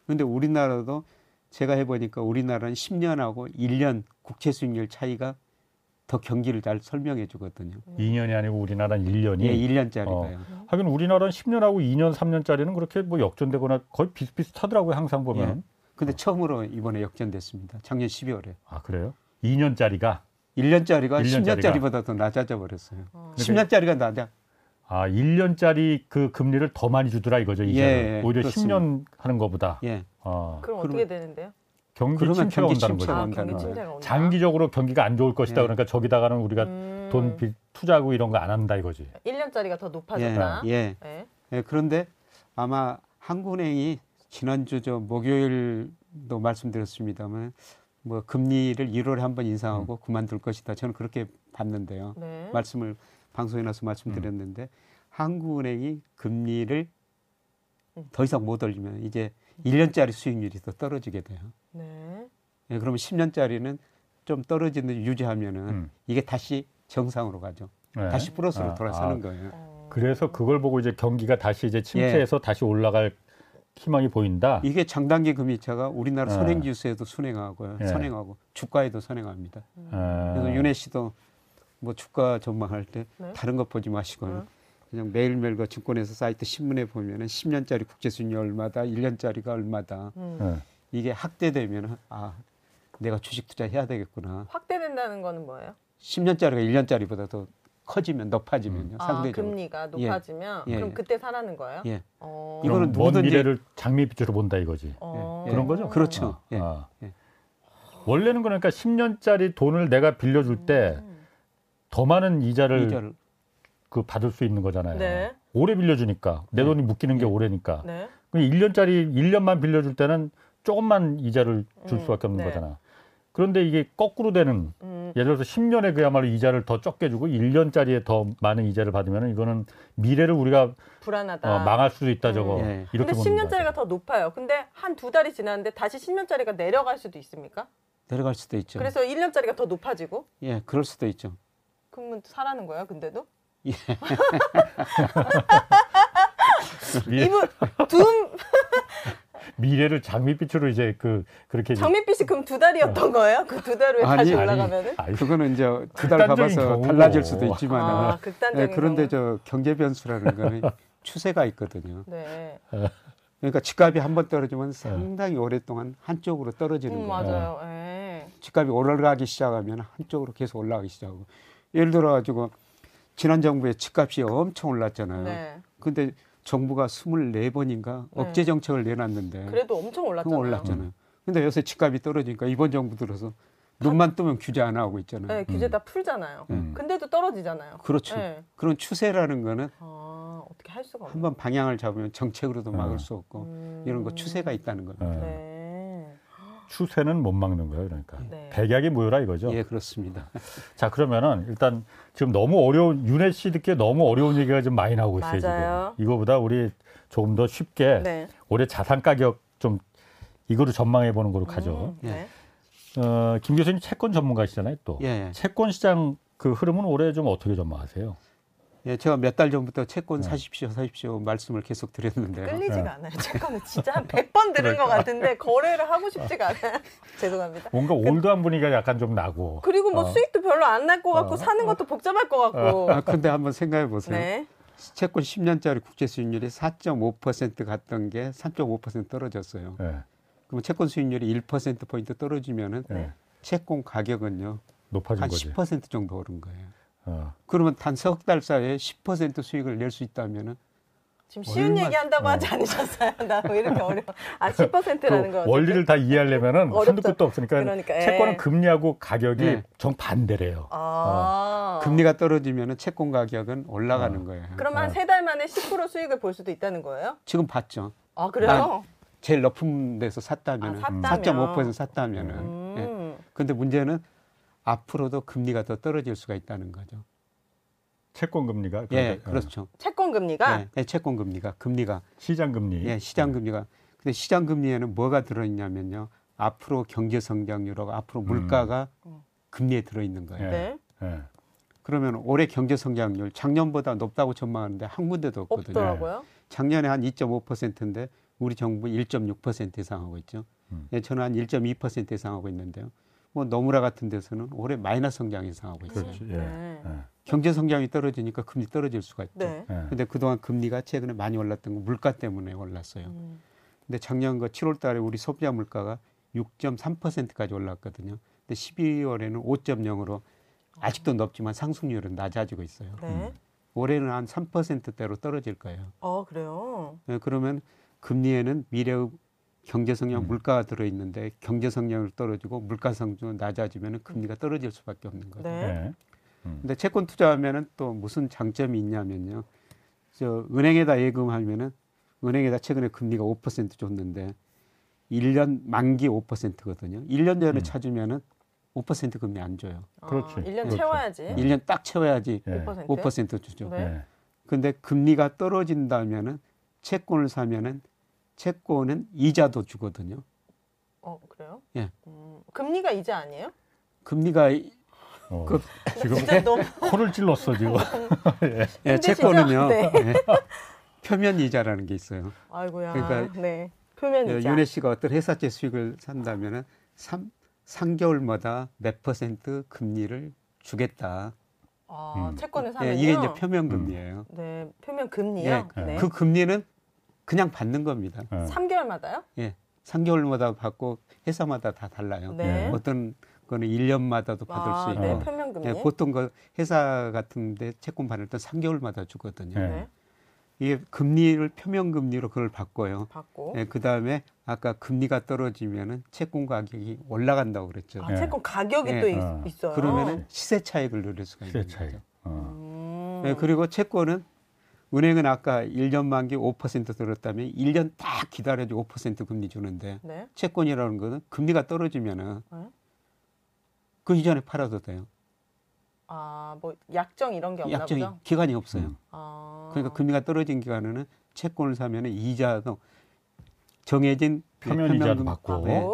그런데 우리나라도 제가 해보니까 우리나라는 10년하고 1년 국채 수익률 차이가 더 경기를 잘 설명해 주거든요. 2년이 아니고 우리나라는 1년이. 예, 1년짜리가요. 하긴 우리나라는 10년하고 2년, 3년짜리는 그렇게 뭐 역전되거나 거의 비슷비슷하더라고요. 항상 보면. 예. 근데 처음으로 이번에 역전됐습니다. 작년 12월에. 아 그래요? 2년짜리가 1년짜리가 1년짜리가. 10년짜리보다 더 낮아져 버렸어요. 어. 10년짜리가 낮아. 아 1년짜리 그 금리를 더 많이 주더라 이거죠. 이제 예, 오히려 그렇습니다. 10년 하는 거보다. 예. 아, 그럼 어떻게 되는데요? 경기 그러면 침체가 경기 온다는 거죠. 아, 경기 거예요. 침체가 온다. 장기적으로 경기가 안 좋을 것이다. 예. 그러니까 저기다가는 우리가 음. 돈 빚, 투자하고 이런 거 안 한다 이거지. 1년짜리가 더 예. 높아졌다. 예. 네. 예, 그런데 아마 한국은행이 지난주 저 목요일도 말씀드렸습니다만 뭐 금리를 1월에 한 번 인상하고 그만둘 것이다. 저는 그렇게 봤는데요. 네. 말씀을 방송에 나서 말씀드렸는데 한국은행이 금리를 음. 더 이상 못 올리면 이제 1년짜리 수익률이 더 떨어지게 돼요. 네. 예, 그러면 10년짜리는 좀 떨어지는 유지하면은 음. 이게 다시 정상으로 가죠. 예. 다시 플러스로 아, 돌아서는 아, 거예요. 어. 그래서 그걸 보고 이제 경기가 다시 이제 침체해서 예. 다시 올라갈 희망이 보인다. 이게 장단기 금리차가 우리나라 예. 선행 지수에도 선행하고요. 예. 선행하고 주가에도 선행합니다. 음. 그래서 윤혜 씨도 뭐 주가 전망할 때 네? 다른 것 보지 마시고요. 네. 그냥 매일매일 그 증권회사 사이트 신문에 보면은 10년짜리 국제 수익률 얼마다, 1년짜리가 얼마다. 음. 네. 이게 확대되면 아 내가 주식 투자 해야 되겠구나. 확대된다는 거는 뭐예요? 10년짜리가 1년짜리보다 더 커지면 높아지면요. 음. 상대적으로. 아, 금리가 예. 높아지면 예. 그럼 그때 사라는 거예요? 예. 어. 이거는 누구든지 미래를 장미빛으로 본다 이거지. 어. 그런 거죠? 그렇죠. 아, 아. 예. 원래는 그러니까 10년짜리 돈을 내가 빌려줄 때더 음. 많은 이자를, 이자를, 그 받을 수 있는 거잖아요. 네. 오래 빌려주니까 내 네. 돈이 묶이는 게 네. 오래니까. 네. 1년짜리 1년만 빌려줄 때는 조금만 이자를 줄 음. 수밖에 없는 네. 거잖아. 그런데 이게 거꾸로 되는 음. 예를 들어서 10년에 그야말로 이자를 더 적게 주고 1년짜리에 더 많은 이자를 받으면 이거는 미래를 우리가 불안하다. 어, 망할 수도 있다 저거. 음. 예. 이렇게 근데 10년짜리가 더 높아요. 근데 한 두 달이 지났는데 다시 10년짜리가 내려갈 수도 있습니까? 내려갈 수도 있죠. 그래서 1년짜리가 더 높아지고? 예, 그럴 수도 있죠. 그러면 사라는 거예요, 근데도? 예. 예. 이분 둠 미래를 장밋빛으로 이제 그 그렇게 장밋빛이 그럼 두 달이었던 어. 거예요? 그 두 달 후에 아니, 다시 올라가면은? 아니, 그거는 이제 두 달 가봐서 경우. 달라질 수도 있지만 아, 네, 그런데 경우. 저 경제 변수라는 거는 추세가 있거든요. 네. 그러니까 집값이 한 번 떨어지면 상당히 오랫동안 한쪽으로 떨어지는 음, 거예요. 맞아요. 네. 집값이 올라가기 시작하면 한쪽으로 계속 올라가기 시작하고 예를 들어 가지고 지난 정부에 집값이 엄청 올랐잖아요. 네. 근데 정부가 24번인가 억제 정책을 내놨는데 그래도 엄청 올랐잖아요. 올랐잖아요. 근데 요새 집값이 떨어지니까 이번 정부 들어서 눈만 뜨면 규제 안 하고 있잖아요. 네, 규제 다 풀잖아요. 음. 근데도 떨어지잖아요. 그렇죠. 네. 그런 추세라는 거는 아, 어떻게 할 수가 한번 방향을 잡으면 정책으로도 막을 어. 수 없고 음. 이런 거 추세가 있다는 거예요. 네. 네. 추세는 못 막는 거예요. 그러니까 네. 백약이 모여라 이거죠. 예, 그렇습니다. 자 그러면은 일단 지금 너무 어려운 윤혜 씨 듣기에 너무 어려운 얘기가 좀 많이 나오고 있어요. 맞아요. 지금 이거보다 우리 조금 더 쉽게 네. 올해 자산 가격 좀 이거로 전망해 보는 거로 가죠. 음, 네. 어, 김 교수님 채권 전문가시잖아요. 또 예, 예. 채권 시장 그 흐름은 올해 좀 어떻게 전망하세요? 예, 제가 몇 달 전부터 채권 네. 사십시오, 사십시오 말씀을 계속 드렸는데 끌리지가 네. 않아요. 채권은 진짜 한 100번 들은 것 같은데 거래를 하고 싶지가 않아요. 죄송합니다. 뭔가 그 올드한 분위기가 약간 좀 나고. 그리고 뭐 어. 수익도 별로 안 날 것 같고 어. 사는 것도 복잡할 것 같고. 아, 근데 한번 생각해 보세요. 네. 채권 10년짜리 국제 수익률이 4.5% 갔던 게 3.5% 떨어졌어요. 네. 그럼 채권 수익률이 1% 포인트 떨어지면은 네. 채권 가격은요 높아진 한 거지. 10% 정도 오른 거예요. 어. 그러면 단 석 달 사이에 10% 수익을 낼 수 있다면은 지금 쉬운 얘기 한다고 어. 하지 않으셨어요? 나 왜 이렇게 어려워? 아, 10%라는 거. 원리를 다 이해하려면은 한두 끝도 없으니까 그러니까, 예. 채권은 금리하고 가격이 네. 정반대래요. 아. 어. 금리가 떨어지면은 채권 가격은 올라가는 어. 거예요. 그럼 한세 달 만에 10% 수익을 볼 수도 있다는 거예요? 지금 봤죠. 아, 그래요? 제일 높은 데서 샀다면은 아, 4.5% 샀다면은. 음. 예. 근데 문제는 앞으로도 금리가 더 떨어질 수가 있다는 거죠. 채권 금리가 예, 그렇죠. 채권 금리가 네, 네, 채권 금리가 금리가 시장 금리. 예, 시장 금리가. 근데 시장 금리에는 뭐가 들어 있냐면요. 앞으로 경제 성장률하고 앞으로 물가가 음. 금리에 들어 있는 거예요. 네. 네. 그러면 올해 경제 성장률 작년보다 높다고 전망하는데 한 군데도 없거든요. 없더라고요. 작년에 한 2.5%인데 우리 정부 1.6% 예상하고 있죠. 음. 예, 저는 한 1.2% 예상하고 있는데요. 뭐 너무라 같은 데서는 올해 마이너스 성장 예상하고 있어요. 그렇지. 예. 네. 예. 경제 성장이 떨어지니까 금리 떨어질 수가 있죠. 네. 예. 근데 그동안 금리가 최근에 많이 올랐던 건 물가 때문에 올랐어요. 음. 근데 작년 그 7월 달에 우리 소비자 물가가 6.3%까지 올랐거든요. 근데 12월에는 5.0으로 아직도 높지만 상승률은 낮아지고 있어요. 네. 음. 올해는 한 3%대로 떨어질 거예요. 어, 그래요? 네, 그러면 금리에는 미래의 경제 성장 음. 물가가 들어 있는데 경제 성장을 떨어지고 물가 성장이 낮아지면 금리가 떨어질 수밖에 없는 거죠. 네. 네. 음. 근데 채권 투자하면은 또 무슨 장점이 있냐면요. 저 은행에다 예금하면은 은행에다 최근에 금리가 5% 줬는데 1년 만기 5%거든요. 1년 전에 음. 찾으면은 5% 금리 안 줘요. 아, 그렇지. 1년 그렇죠. 채워야지. 1년 딱 채워야지 네. 5%? 5% 주죠. 네. 근데 금리가 떨어진다면은 채권을 사면은 채권은 이자도 주거든요. 어 그래요? 예. 음, 금리가 이자 아니에요? 금리가 어, 그, 지금 너무... 코를 찔렀어 지금. 예, 예 채권은요. 네. 예, 표면 이자라는 게 있어요. 아이고야. 그러니까 네. 표면 이자. 윤혜 씨가 어떤 회사채 수익을 산다면은 3 3개월마다 몇 퍼센트 금리를 주겠다. 아, 음. 채권을 사면요. 예, 이게 이제 표면 금리예요. 음. 네, 표면 금리요. 예, 네. 그 금리는 그냥 받는 겁니다. 네. 3개월마다요? 예. 3개월마다 받고 회사마다 다 달라요. 네. 어떤 거는 1년마다도 받을 아, 수 있고. 네, 표면금리. 예, 보통 그 회사 같은데 채권 받을 때 3개월마다 주거든요. 네. 이게 금리를 표면 금리로 그걸 바꿔요. 바꿔. 예, 그다음에 아까 금리가 떨어지면은 채권 가격이 올라간다고 그랬죠. 아, 채권 가격이 예. 또 어. 있어요. 그러면은 시세 차익을 누릴 수가 있는 시세 차익. 어. 음. 예, 그리고 채권은 은행은 아까 1년 만기 5% 들었다면 1년 딱 기다려주고 5% 금리 주는데 네? 채권이라는 거는 금리가 떨어지면은 네? 그 이전에 팔아도 돼요. 아, 뭐 약정 이런 게 없나 약정이 보죠? 기간이 없어요. 음. 아. 그러니까 금리가 떨어진 기간에는 채권을 사면은 이자도 정해진 표면 이자도 받고 네.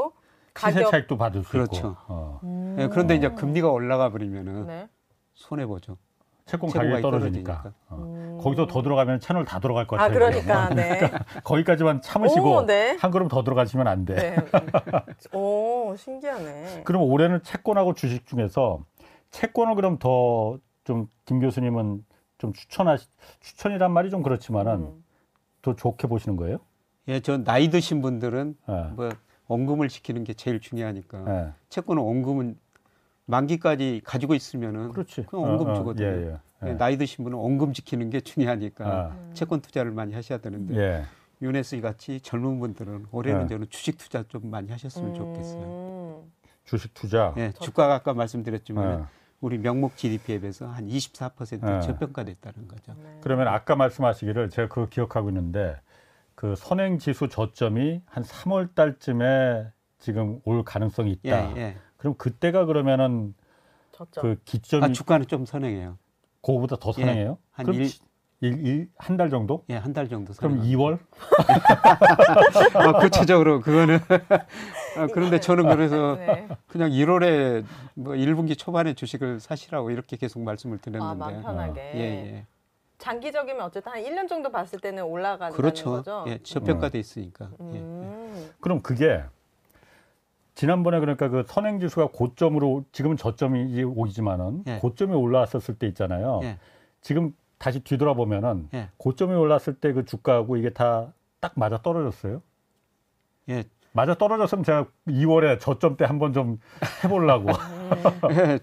시세 차익도 받을 수 그렇죠. 있고. 어. 음. 네, 그런데 이제 금리가 올라가 버리면은 네. 손해 보죠. 채권 가격이 떨어지니까. 떨어지니까. 어. 음. 거기서 더 들어가면 채널 다 들어갈 것 같아요. 아, 그러니까, 네. 그러니까 거기까지만 참으시고 오, 네. 한 걸음 더 들어가시면 안 돼. 네. 오, 신기하네. 그럼 올해는 채권하고 주식 중에서 채권을 그럼 더 좀 김 교수님은 좀 추천하 추천이란 말이 좀 그렇지만은 음. 더 좋게 보시는 거예요? 예, 전 나이 드신 분들은 네. 뭐 원금을 지키는 게 제일 중요하니까 네. 채권은 원금은 만기까지 가지고 있으면은 그렇지. 그냥 원금 어, 어, 주거든요. 예, 예, 예. 나이 드신 분은 원금 지키는 게 중요하니까 아. 채권 투자를 많이 하셔야 되는데 예. 유네스 같이 젊은 분들은 올해는 예. 저는 주식 투자 좀 많이 하셨으면 음. 좋겠어요. 주식 투자. 예, 주가가 아까 말씀드렸지만 예. 우리 명목 GDP에 비해서 한 24% 저평가됐다는 거죠. 네. 그러면 아까 말씀하시기를 제가 그거 기억하고 있는데 그 선행 지수 저점이 한 3월 달쯤에 지금 올 가능성이 있다. 예, 예. 그럼 그때가 그러면은 저점. 그 기점이 아, 주가는 좀 선행해요. 그거보다 더 선행해요? 예, 한 그럼 일, 한달 정도? 예, 한 달 정도. 그럼 2월? 어, 구체적으로 그거는. 아, 그런데 저는 그래서 네. 그냥 1월에 뭐 1분기 초반에 주식을 사시라고 이렇게 계속 말씀을 드렸는데. 아, 마음 편하게. 어. 예, 예. 장기적이면 어쨌든 한 1년 정도 봤을 때는 올라가는 그렇죠. 거죠. 예, 저평가돼 있으니까. 예. 음. 예. 그럼 그게 지난번에 그러니까 그 선행 지수가 고점으로 지금은 저점이 오기지만은 예. 고점이 올라왔었을 때 있잖아요. 예. 지금 다시 뒤돌아보면은 예. 고점이 올랐을 때 그 주가하고 이게 다 딱 맞아 떨어졌어요. 예. 맞아 떨어졌으면 제가 2월에 저점 때 한번 좀 해보려고. 예.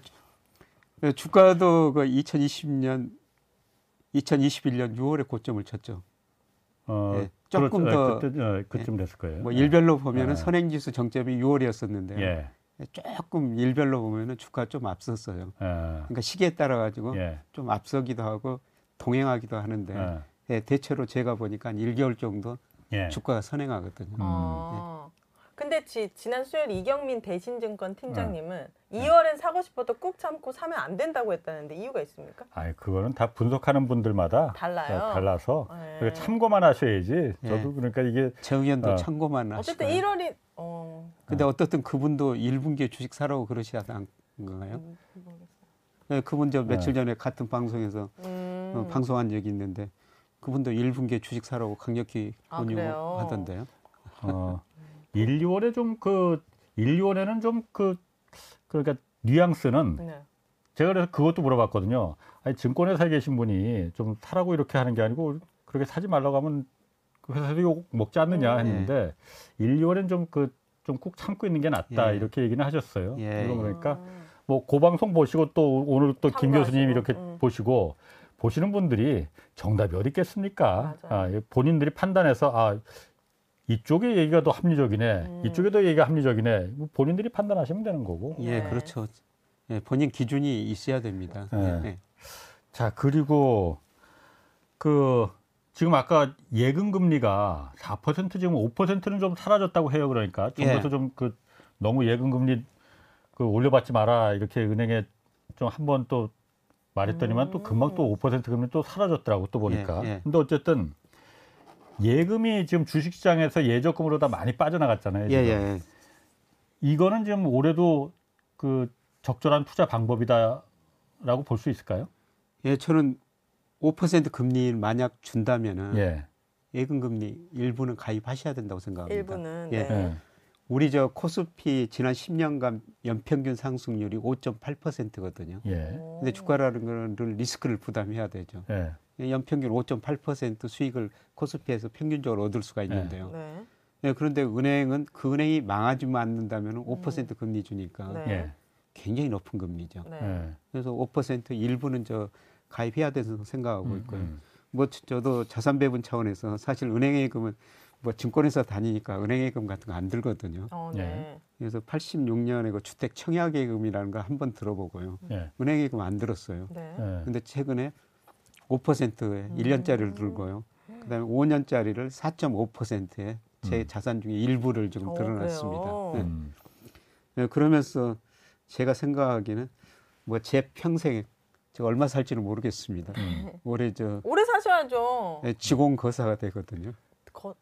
예. 주가도 그 2020년, 2021년 6월에 고점을 쳤죠. 어, 예. 조금 그렇죠. 더 그때, 어, 그쯤 됐을 거예요. 뭐 일별로 보면은 예. 선행지수 정점이 6월이었었는데 예. 조금 일별로 보면은 주가 좀 앞섰어요. 예. 그러니까 시기에 따라 가지고 예. 좀 앞서기도 하고 동행하기도 하는데 예. 예, 대체로 제가 보니까 한 1개월 정도 예. 주가가 선행하거든요. 아. 근데 지, 지난 수요일 이경민 대신증권 팀장님은 네. 2월엔 사고 싶어도 꾹 참고 사면 안 된다고 했다는데 이유가 있습니까? 아, 그거는 다 분석하는 분들마다 달라요. 달라서 네. 참고만 하셔야지. 저도 네. 그러니까 이게 제 의견도 어. 참고만 하시고. 어쨌든 1월이 어. 근데 어떻든 그분도 1분기에 주식 사라고 그러시지 않은가요? 음, 네, 그분 저 며칠 네. 전에 같은 방송에서 음. 어, 방송한 적이 있는데 그분도 1분기에 주식 사라고 강력히 권유하던데요. 아, 어. 1, 2월에 좀그 1, 2월에는 좀 그 그러니까 뉘앙스는 네. 제가 그래서 그것도 물어봤거든요. 아니 증권회사에 계신 분이 좀 사라고 이렇게 하는 게 아니고 그렇게 사지 말라고 하면 그 회사도 욕 먹지 않느냐 음, 네. 했는데 네. 1, 2월엔 좀 그 좀 꾹 참고 있는 게 낫다 예. 이렇게 얘기는 하셨어요. 예. 그러니까 뭐 고방송 보시고 또 오늘 또 김 교수님 이렇게 음. 보시고 보시는 분들이 정답이 어디 있겠습니까? 아, 본인들이 판단해서 아 이쪽의 얘기가 더 합리적이네. 음. 이쪽에 더 얘기가 합리적이네. 뭐 본인들이 판단하시면 되는 거고. 예, 네. 그렇죠. 예, 본인 기준이 있어야 됩니다. 네. 네. 자, 그리고 그 지금 아까 예금 금리가 4% 지금 5%는 좀 사라졌다고 해요. 그러니까 정부에서 예. 좀그 너무 예금 금리 그 올려받지 마라 이렇게 은행에 좀 한 번 또 말했더니만 음. 또 금방 또 5% 금리 또 사라졌더라고 또 보니까. 예, 예. 근데 어쨌든 예금이 지금 주식시장에서 예적금으로 다 많이 빠져나갔잖아요. 예, 예. 이거는 지금 올해도 그 적절한 투자 방법이다라고 볼 수 있을까요? 예, 저는 5% 금리를 만약 준다면은 예. 예금 금리 일부는 가입하셔야 된다고 생각합니다. 일부는 예. 네. 우리 저 코스피 지난 10년간 연평균 상승률이 5.8%거든요. 예. 근데 주가라는 거를 리스크를 부담해야 되죠. 예. 연평균 5.8% 수익을 코스피에서 평균적으로 얻을 수가 있는데요. 네. 네. 그런데 은행은 그 은행이 망하지만 않는다면 5% 음. 금리 주니까 네. 예. 굉장히 높은 금리죠. 네. 예. 그래서 5% 일부는 저 가입해야 돼서 생각하고 음, 있고요. 음. 뭐 저도 자산 배분 차원에서 사실 은행예금은 뭐 증권회사 다니니까 은행예금 같은 거 안 들거든요. 어, 네. 예. 그래서 86년에 그 주택 청약예금이라는 거 한 번 들어보고요. 네. 은행예금 안 들었어요. 네. 근데 최근에 5%에 음. 1년짜리를 들고요. 그다음에 5년짜리를 4.5%에 제 음. 자산 중에 일부를 지금 어, 드러났습니다. 네. 음. 네. 그러면서 제가 생각하기는 뭐 제 평생에 제가 얼마 살지는 모르겠습니다. 음. 올해 저 오래 사셔야죠. 네, 직원 거사가 되거든요. 거,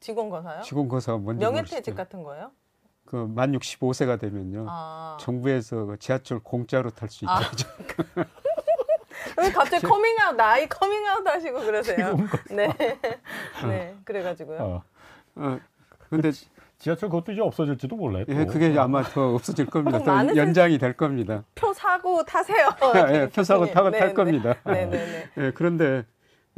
직원 거사요? 직원 거사가 뭔지 명예퇴직 같은 거예요? 그만 65세가 되면요. 아. 정부에서 그 지하철 공짜로 탈 수 있죠. 아. 왜 갑자기 커밍아웃 나이 커밍아웃 하시고 그러세요? 네. 네. 그래가지고요. 어. 어. 근데 지하철 그것도 이제 없어질지도 몰라요. 예, 그게 아마 더 없어질 겁니다. 더 연장이 될 겁니다. 표 사고 타세요. 예, 표 사고 타고 네, 탈 네. 겁니다. 네, 네, 네. 예, 그런데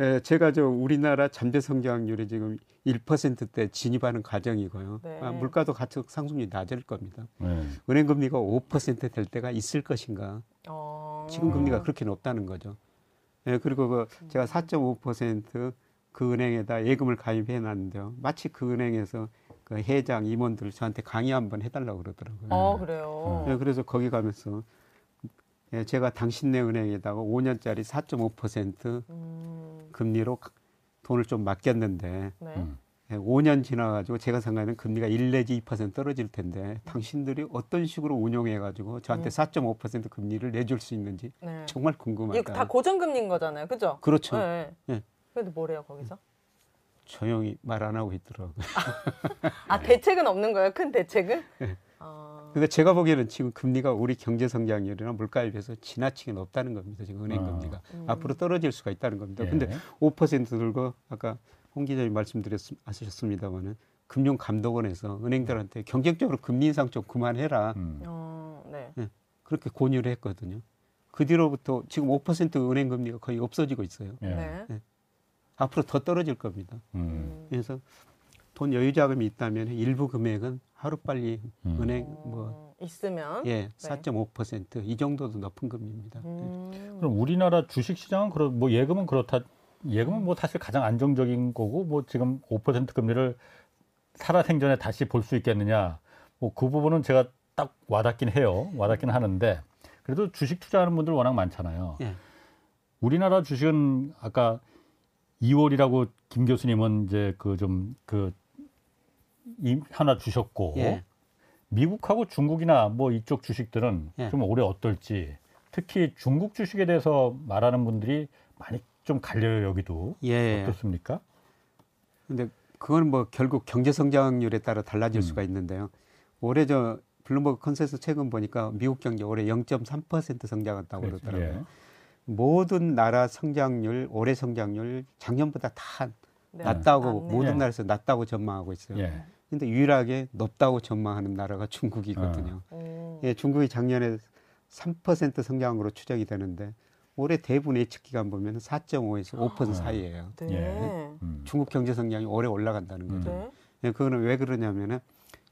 예, 제가 저 우리나라 잠재 성장률이 지금 1%대 진입하는 과정이고요. 네. 아, 물가도 가축 상승률이 낮을 겁니다. 네. 은행 금리가 5%될 때가 있을 것인가? 어... 지금 금리가 그렇게 높다는 거죠. 예, 그리고 그 제가 4.5%그 은행에다 예금을 가입해 놨는데요. 마치 그 은행에서 그 회장 임원들 저한테 강의 한번 해달라고 그러더라고요. 어, 그래요. 네, 그래서 거기 가면서 예, 제가 당신네 은행에다가 5년짜리 4.5% 음. 금리로 돈을 좀 맡겼는데 네. 음. 5년 지나가지고 제가 생각하는 금리가 1 내지 2% 떨어질 텐데 당신들이 어떤 식으로 운용해가지고 저한테 음. 4.5% 금리를 내줄 수 있는지 네. 정말 궁금하다. 이거 다 고정금리인 거잖아요, 그죠? 그렇죠. 네. 네. 그래도 뭐래요 거기서? 조용히 말 안 하고 있더라고요. 아 대책은 없는 거예요? 큰 대책은? 네. 아... 근데 제가 보기에는 지금 금리가 우리 경제 성장률이나 물가에 비해서 지나치게 높다는 겁니다. 지금 은행 아. 금리가 음. 앞으로 떨어질 수가 있다는 겁니다. 예. 근데 5% 들고 아까 홍 기자님 말씀드렸습니다만은 금융감독원에서 은행들한테 경쟁적으로 금리 인상 좀 그만해라. 음. 어, 네. 네. 그렇게 권유를 했거든요. 그 뒤로부터 지금 5% 은행 금리가 거의 없어지고 있어요. 예. 네. 네. 앞으로 더 떨어질 겁니다. 음. 그래서 돈 여유 자금이 있다면 일부 금액은 하루 빨리 음. 은행 뭐 있으면 예, 4.5%이 정도도 높은 금리입니다. 음. 그럼 우리나라 주식 시장은 그렇 뭐 예금은 그렇다. 예금은 뭐 사실 가장 안정적인 거고 뭐 지금 5% 금리를 살아생전에 다시 볼 수 있겠느냐. 뭐 그 부분은 제가 딱 와닿긴 해요. 와닿긴 하는데 그래도 주식 투자하는 분들 워낙 많잖아요. 예. 우리나라 주식은 아까 2월이라고 김 교수님은 이제 그 좀그 그 하나 주셨고 예. 미국하고 중국이나 뭐 이쪽 주식들은 예. 좀 올해 어떨지 특히 중국 주식에 대해서 말하는 분들이 많이 좀 갈려요 여기도 예. 어떻습니까? 근데 그건 뭐 결국 경제 성장률에 따라 달라질 음. 수가 있는데요. 올해 저 블룸버그 컨센서스 최근 보니까 미국 경제 올해 0.3% 성장한다고 그러더라고요. 예. 모든 나라 성장률, 올해 성장률 작년보다 다 네. 낮다고 네. 모든 나라에서 낮다고 전망하고 있어요. 예. 근데 유일하게 높다고 전망하는 나라가 중국이거든요. 어. 예, 중국이 작년에 3% 성장으로 추정이 되는데 올해 대부분 예측 기간 보면 4.5에서 5% 아. 사이예요. 네. 예. 음. 중국 경제 성장이 올해 올라간다는 거죠. 음. 예, 그거는 왜 그러냐면은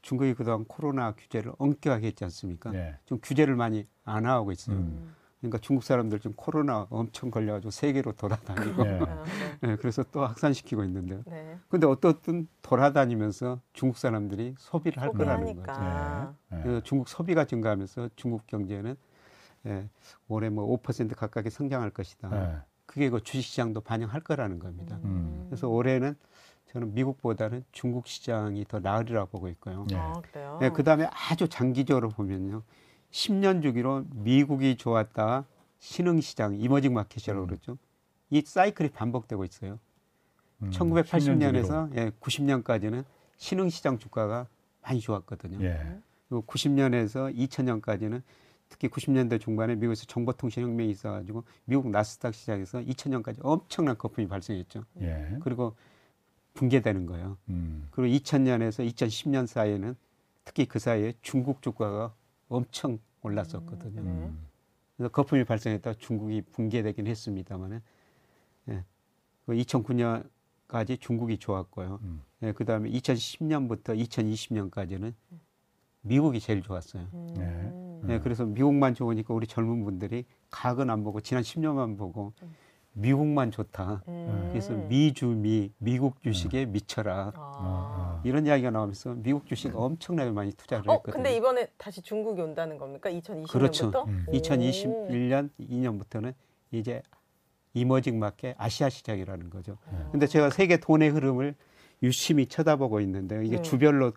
중국이 그동안 코로나 규제를 엄격하게 했지 않습니까? 예. 좀 규제를 많이 안 하고 있어요. 음. 그러니까 중국 사람들 지금 코로나 엄청 걸려가지고 세계로 돌아다니고 네. 네, 그래서 또 확산시키고 있는데요. 네. 근데 어떻든 돌아다니면서 중국 사람들이 소비를 할 거라는 거죠. 네. 네. 중국 소비가 증가하면서 중국 경제는 예, 올해 뭐 5% 가까이 성장할 것이다. 네. 그게 그 주식시장도 반영할 거라는 겁니다. 음. 그래서 올해는 저는 미국보다는 중국 시장이 더 나으리라고 보고 있고요. 아, 그래요? 네, 그 다음에 아주 장기적으로 보면요. 10년 주기로 미국이 좋았다 신흥시장 이머징 마켓이라고 음. 그러죠. 이 사이클이 반복되고 있어요. 음, 1980년에서 예, 90년까지는 신흥시장 주가가 많이 좋았거든요. 예. 그리고 90년에서 2000년까지는 특히 90년대 중반에 미국에서 정보통신 혁명이 있어가지고 미국 나스닥 시장에서 2000년까지 엄청난 거품이 발생했죠. 예. 그리고 붕괴되는 거예요. 음. 그리고 2000년에서 2010년 사이에는 특히 그 사이에 중국 주가가 엄청 올랐었거든요. 음. 그래서 거품이 발생했다 중국이 붕괴되긴 했습니다만은 예. 그 2009년까지 중국이 좋았고요. 음. 예, 그 다음에 2010년부터 2020년까지는 미국이 제일 좋았어요. 음. 네. 네, 그래서 미국만 좋으니까 우리 젊은 분들이 각은 안 보고 지난 10년만 보고 미국만 좋다. 음. 그래서 미주미 미국 주식에 음. 미쳐라. 아. 이런 이야기가 나오면서 미국 주식 엄청나게 많이 투자를 어, 했거든요. 근데 이번에 다시 중국이 온다는 겁니까? 2020년부터? 그렇죠. 음. 2021년 2년부터는 이제 이머징 마켓 아시아 시장이라는 거죠. 음. 근데 제가 세계 돈의 흐름을 유심히 쳐다보고 있는데 이게 음. 주별로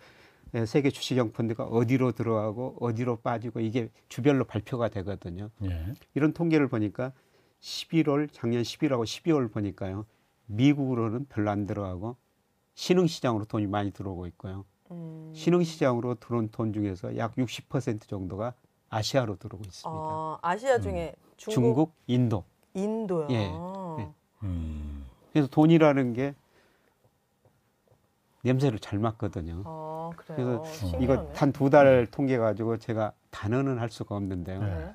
예, 세계 주식형 펀드가 어디로 들어가고 어디로 빠지고 이게 주별로 발표가 되거든요. 예. 이런 통계를 보니까 11월 작년 11월하고 12월 보니까요. 미국으로는 별로 안 들어가고 신흥 시장으로 돈이 많이 들어오고 있고요. 음. 신흥 시장으로 들어온 돈 중에서 약 60% 정도가 아시아로 들어오고 있습니다. 아, 아시아 중에 음. 중국, 중국, 인도. 인도요. 예. 네. 음. 그래서 돈이라는 게 냄새를 잘 맡거든요. 아, 그래서 어. 이거 단 두 달 통계 가지고 제가 단언은 할 수가 없는데요. 네.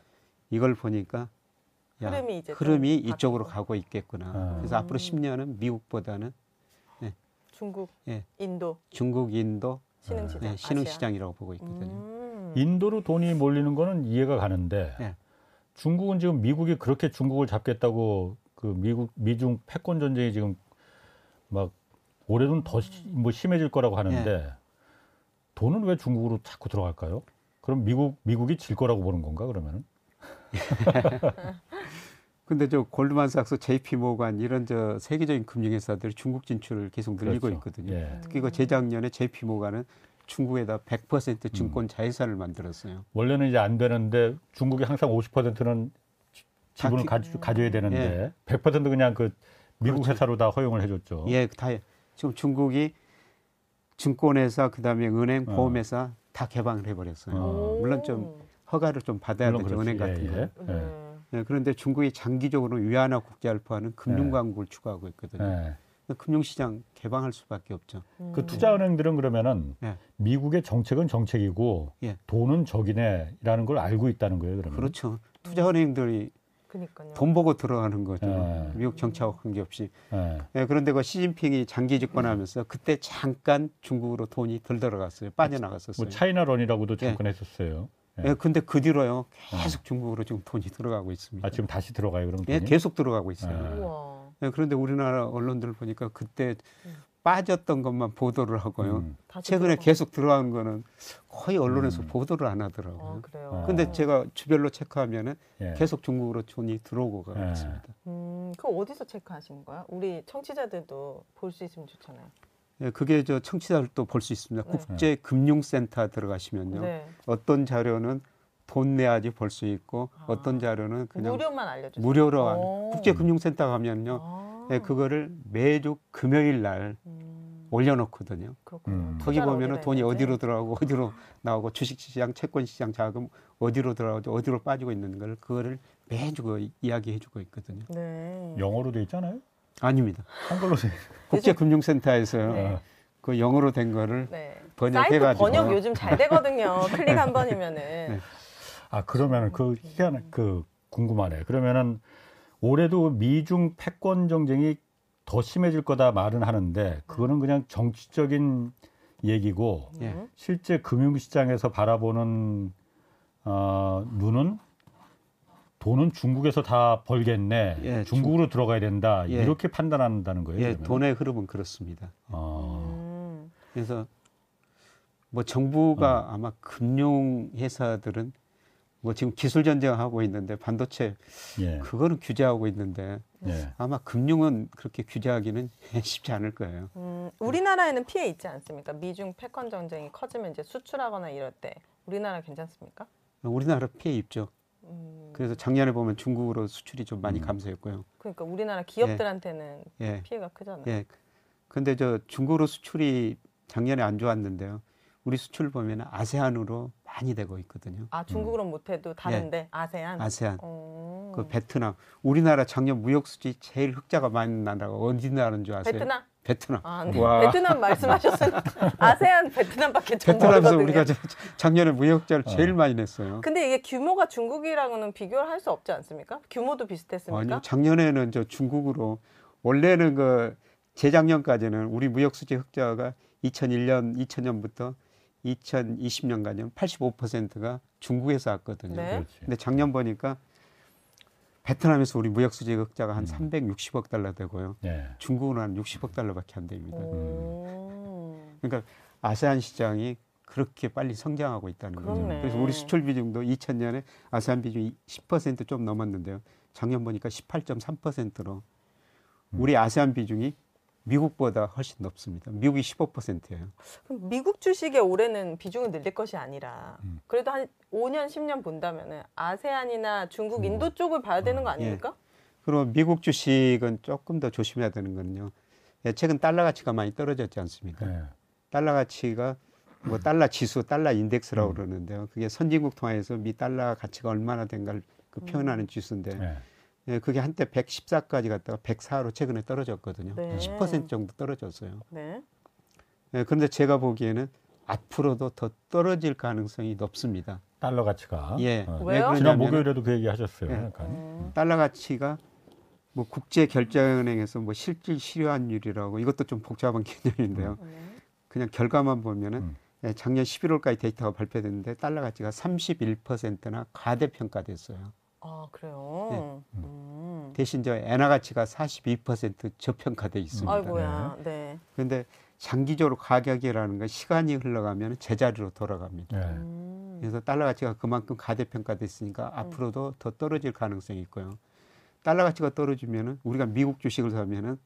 이걸 보니까 야, 흐름이, 이제 흐름이 이쪽으로 가고 있겠구나. 아. 그래서 앞으로 10년은 미국보다는 네. 중국, 예. 인도, 중국, 인도 신흥시장, 네, 신흥시장이라고 보고 있거든요. 음. 인도로 돈이 몰리는 거는 이해가 가는데 네. 중국은 지금 미국이 그렇게 중국을 잡겠다고 그 미국 미중 패권 전쟁이 지금 막 올해는 더 뭐 심해질 거라고 하는데 네. 돈은 왜 중국으로 자꾸 들어갈까요? 그럼 미국 미국이 질 거라고 보는 건가 그러면은? 근데 저 골드만삭스, JP 모간 이런 저 세계적인 금융회사들이 중국 진출을 계속 늘리고 그렇죠. 있거든요. 예. 특히 그 재작년에 JP 모간은 중국에다 100% 증권 음. 자회사를 만들었어요. 원래는 이제 안 되는데 중국이 항상 50%는 지분을 가지, 가져야 되는데 예. 100% 그냥 그 미국 그렇죠. 회사로 다 허용을 해줬죠. 예, 다 지금 중국이 증권회사 그다음에 은행, 어. 보험회사 어. 다 개방을 해버렸어요. 어. 물론 좀 허가를 좀 받아야 되죠 은행 같은 예, 거. 예. 예. 네, 그런데 중국이 장기적으로 위안화 국제화를 포함하는 금융강국을 네. 추구하고 있거든요. 네. 금융시장 개방할 수밖에 없죠. 음. 그 투자은행들은 그러면은 네. 미국의 정책은 정책이고 예. 돈은 적이네라는 걸 알고 있다는 거예요. 그러면 그렇죠. 투자은행들이 그러니까요. 돈 보고 들어가는 거죠. 네. 미국 정치하고 관계없이. 네. 네, 그런데 그 시진핑이 장기 집권하면서 그때 잠깐 중국으로 돈이 덜 들어갔어요. 빠져나갔었어요. 뭐 차이나런이라고도 잠깐 했었어요. 예. 네, 근데 그 뒤로요 계속 중국으로 지금 돈이 들어가고 있습니다. 아 지금 다시 들어가요 그럼? 예, 계속 들어가고 있어요. 네. 네, 그런데 우리나라 언론들 보니까 그때 음. 빠졌던 것만 보도를 하고요. 음. 최근에 들어가. 계속 들어간 거는 거의 언론에서 음. 보도를 안 하더라고요. 아, 그래요. 근데 제가 주별로 체크하면은 예. 계속 중국으로 돈이 들어오고 가고 예. 있습니다. 음, 그 어디서 체크하시는 거야? 우리 청취자들도 볼 수 있으면 좋잖아요. 예, 그게 저 청취자들 도 볼 수 있습니다. 네. 국제금융센터 들어가시면요. 네. 어떤 자료는 돈 내야지 볼 수 있고 아. 어떤 자료는 그냥 무료만 알려주세요. 무료로 국제금융센터 가면요. 아. 네, 그거를 매주 금요일 날 음. 올려놓거든요. 음. 거기 보면은 돈이 어디로 들어가고 어디로 나오고 주식시장, 채권시장 자금 어디로 들어가고 어디로 빠지고 있는 걸 그거를 매주 그 이야기해주고 있거든요. 네. 영어로 돼 있잖아요. 아닙니다. 한글로 국제금융센터에서요. 네. 그 영어로 된 거를 네. 번역해가지고 번역 요즘 잘 되거든요. 클릭 한 번이면은. 네. 아 그러면은 그 희한 그 궁금하네. 그러면은 올해도 미중 패권 정쟁이 더 심해질 거다 말은 하는데 그거는 그냥 정치적인 얘기고 예. 실제 금융시장에서 바라보는 어, 돈은 중국에서 다 벌겠네. 예, 중국으로 중... 들어가야 된다. 예. 이렇게 판단한다는 거예요. 예, 그러면? 돈의 흐름은 그렇습니다. 아. 음. 그래서 뭐 정부가 어. 아마 금융 회사들은 뭐 지금 기술 전쟁하고 있는데 반도체 예. 그거는 규제하고 있는데 예. 아마 금융은 그렇게 규제하기는 쉽지 않을 거예요. 음, 우리나라에는 피해 있지 않습니까? 미중 패권 전쟁이 커지면 이제 수출하거나 이럴 때 우리나라 괜찮습니까? 우리나라 피해 입죠. 음. 그래서 작년에 보면 중국으로 수출이 좀 많이 음. 감소했고요. 그러니까 우리나라 기업들한테는 예. 피해가 크잖아요. 예. 근데 저 중국으로 수출이 작년에 안 좋았는데요. 우리 수출 보면 아세안으로 많이 되고 있거든요. 아 중국으로 음. 못해도 다른데 예. 아세안. 아세안. 오. 그 베트남. 우리나라 작년 무역 수지 제일 흑자가 많이 나라가 어디 나라인 줄 아세요? 베트남. 베트남. 아, 네. 베트남 말씀하셨으니까 아세안 베트남밖에 베트남에서 우리가 작년에 무역자를 어. 제일 많이 냈어요. 근데 이게 규모가 중국이랑은 비교를 할 수 없지 않습니까? 규모도 비슷했습니까? 아니요. 작년에는 저 중국으로 원래는 그 재작년까지는 우리 무역 수지 흑자가 2001년 2000년부터 2020년까지는 85%가 중국에서 왔거든요. 네. 근데 작년 보니까 베트남에서 우리 무역 수지 흑자가 한 음. 360억 달러 되고요. 네. 중국은 한 60억 달러밖에 안 됩니다. 음. 그러니까 아세안 시장이 그렇게 빨리 성장하고 있다는 거죠. 그렇네. 그래서 우리 수출 비중도 2000년에 아세안 비중이 10%좀 넘었는데요. 작년 보니까 18.3%로 우리 아세안 비중이 미국보다 훨씬 높습니다. 미국이 15%예요. 그럼 미국 주식에 올해는 비중을 늘릴 것이 아니라 음. 그래도 한 5년, 10년 본다면은 아세안이나 중국, 인도 음. 쪽을 봐야 되는 거 어, 아닙니까? 예. 그리고 미국 주식은 조금 더 조심해야 되는 거는요. 예, 최근 달러 가치가 많이 떨어졌지 않습니까? 네. 달러 가치가 뭐 달러 지수, 달러 인덱스라고 음. 그러는데요. 그게 선진국 통화에서 미 달러 가치가 얼마나 된가를 그 표현하는 음. 지수인데 네. 예, 그게 한때 114까지 갔다가 104로 최근에 떨어졌거든요. 네. 10% 정도 떨어졌어요. 네. 예, 그런데 제가 보기에는 앞으로도 더 떨어질 가능성이 높습니다. 달러 가치가. 예. 어. 왜요? 지난 목요일에도 그 얘기 하셨어요. 예. 음. 달러 가치가 뭐 국제 결제은행에서 뭐 실질 실효환율이라고 이것도 좀 복잡한 개념인데요. 음. 그냥 결과만 보면은 음. 예, 작년 11월까지 데이터가 발표됐는데 달러 가치가 31%나 가대평가됐어요. 아 그래요. 네. 음. 대신 저 엔화 가치가 42% 저평가돼 있습니다. 아이고야. 네. 그런데 장기적으로 가격이라는 건 시간이 흘러가면 제자리로 돌아갑니다. 네. 음. 그래서 달러 가치가 그만큼 가대평가됐으니까 음. 앞으로도 더 떨어질 가능성이 있고요. 달러 가치가 떨어지면은 우리가 미국 주식을 사면은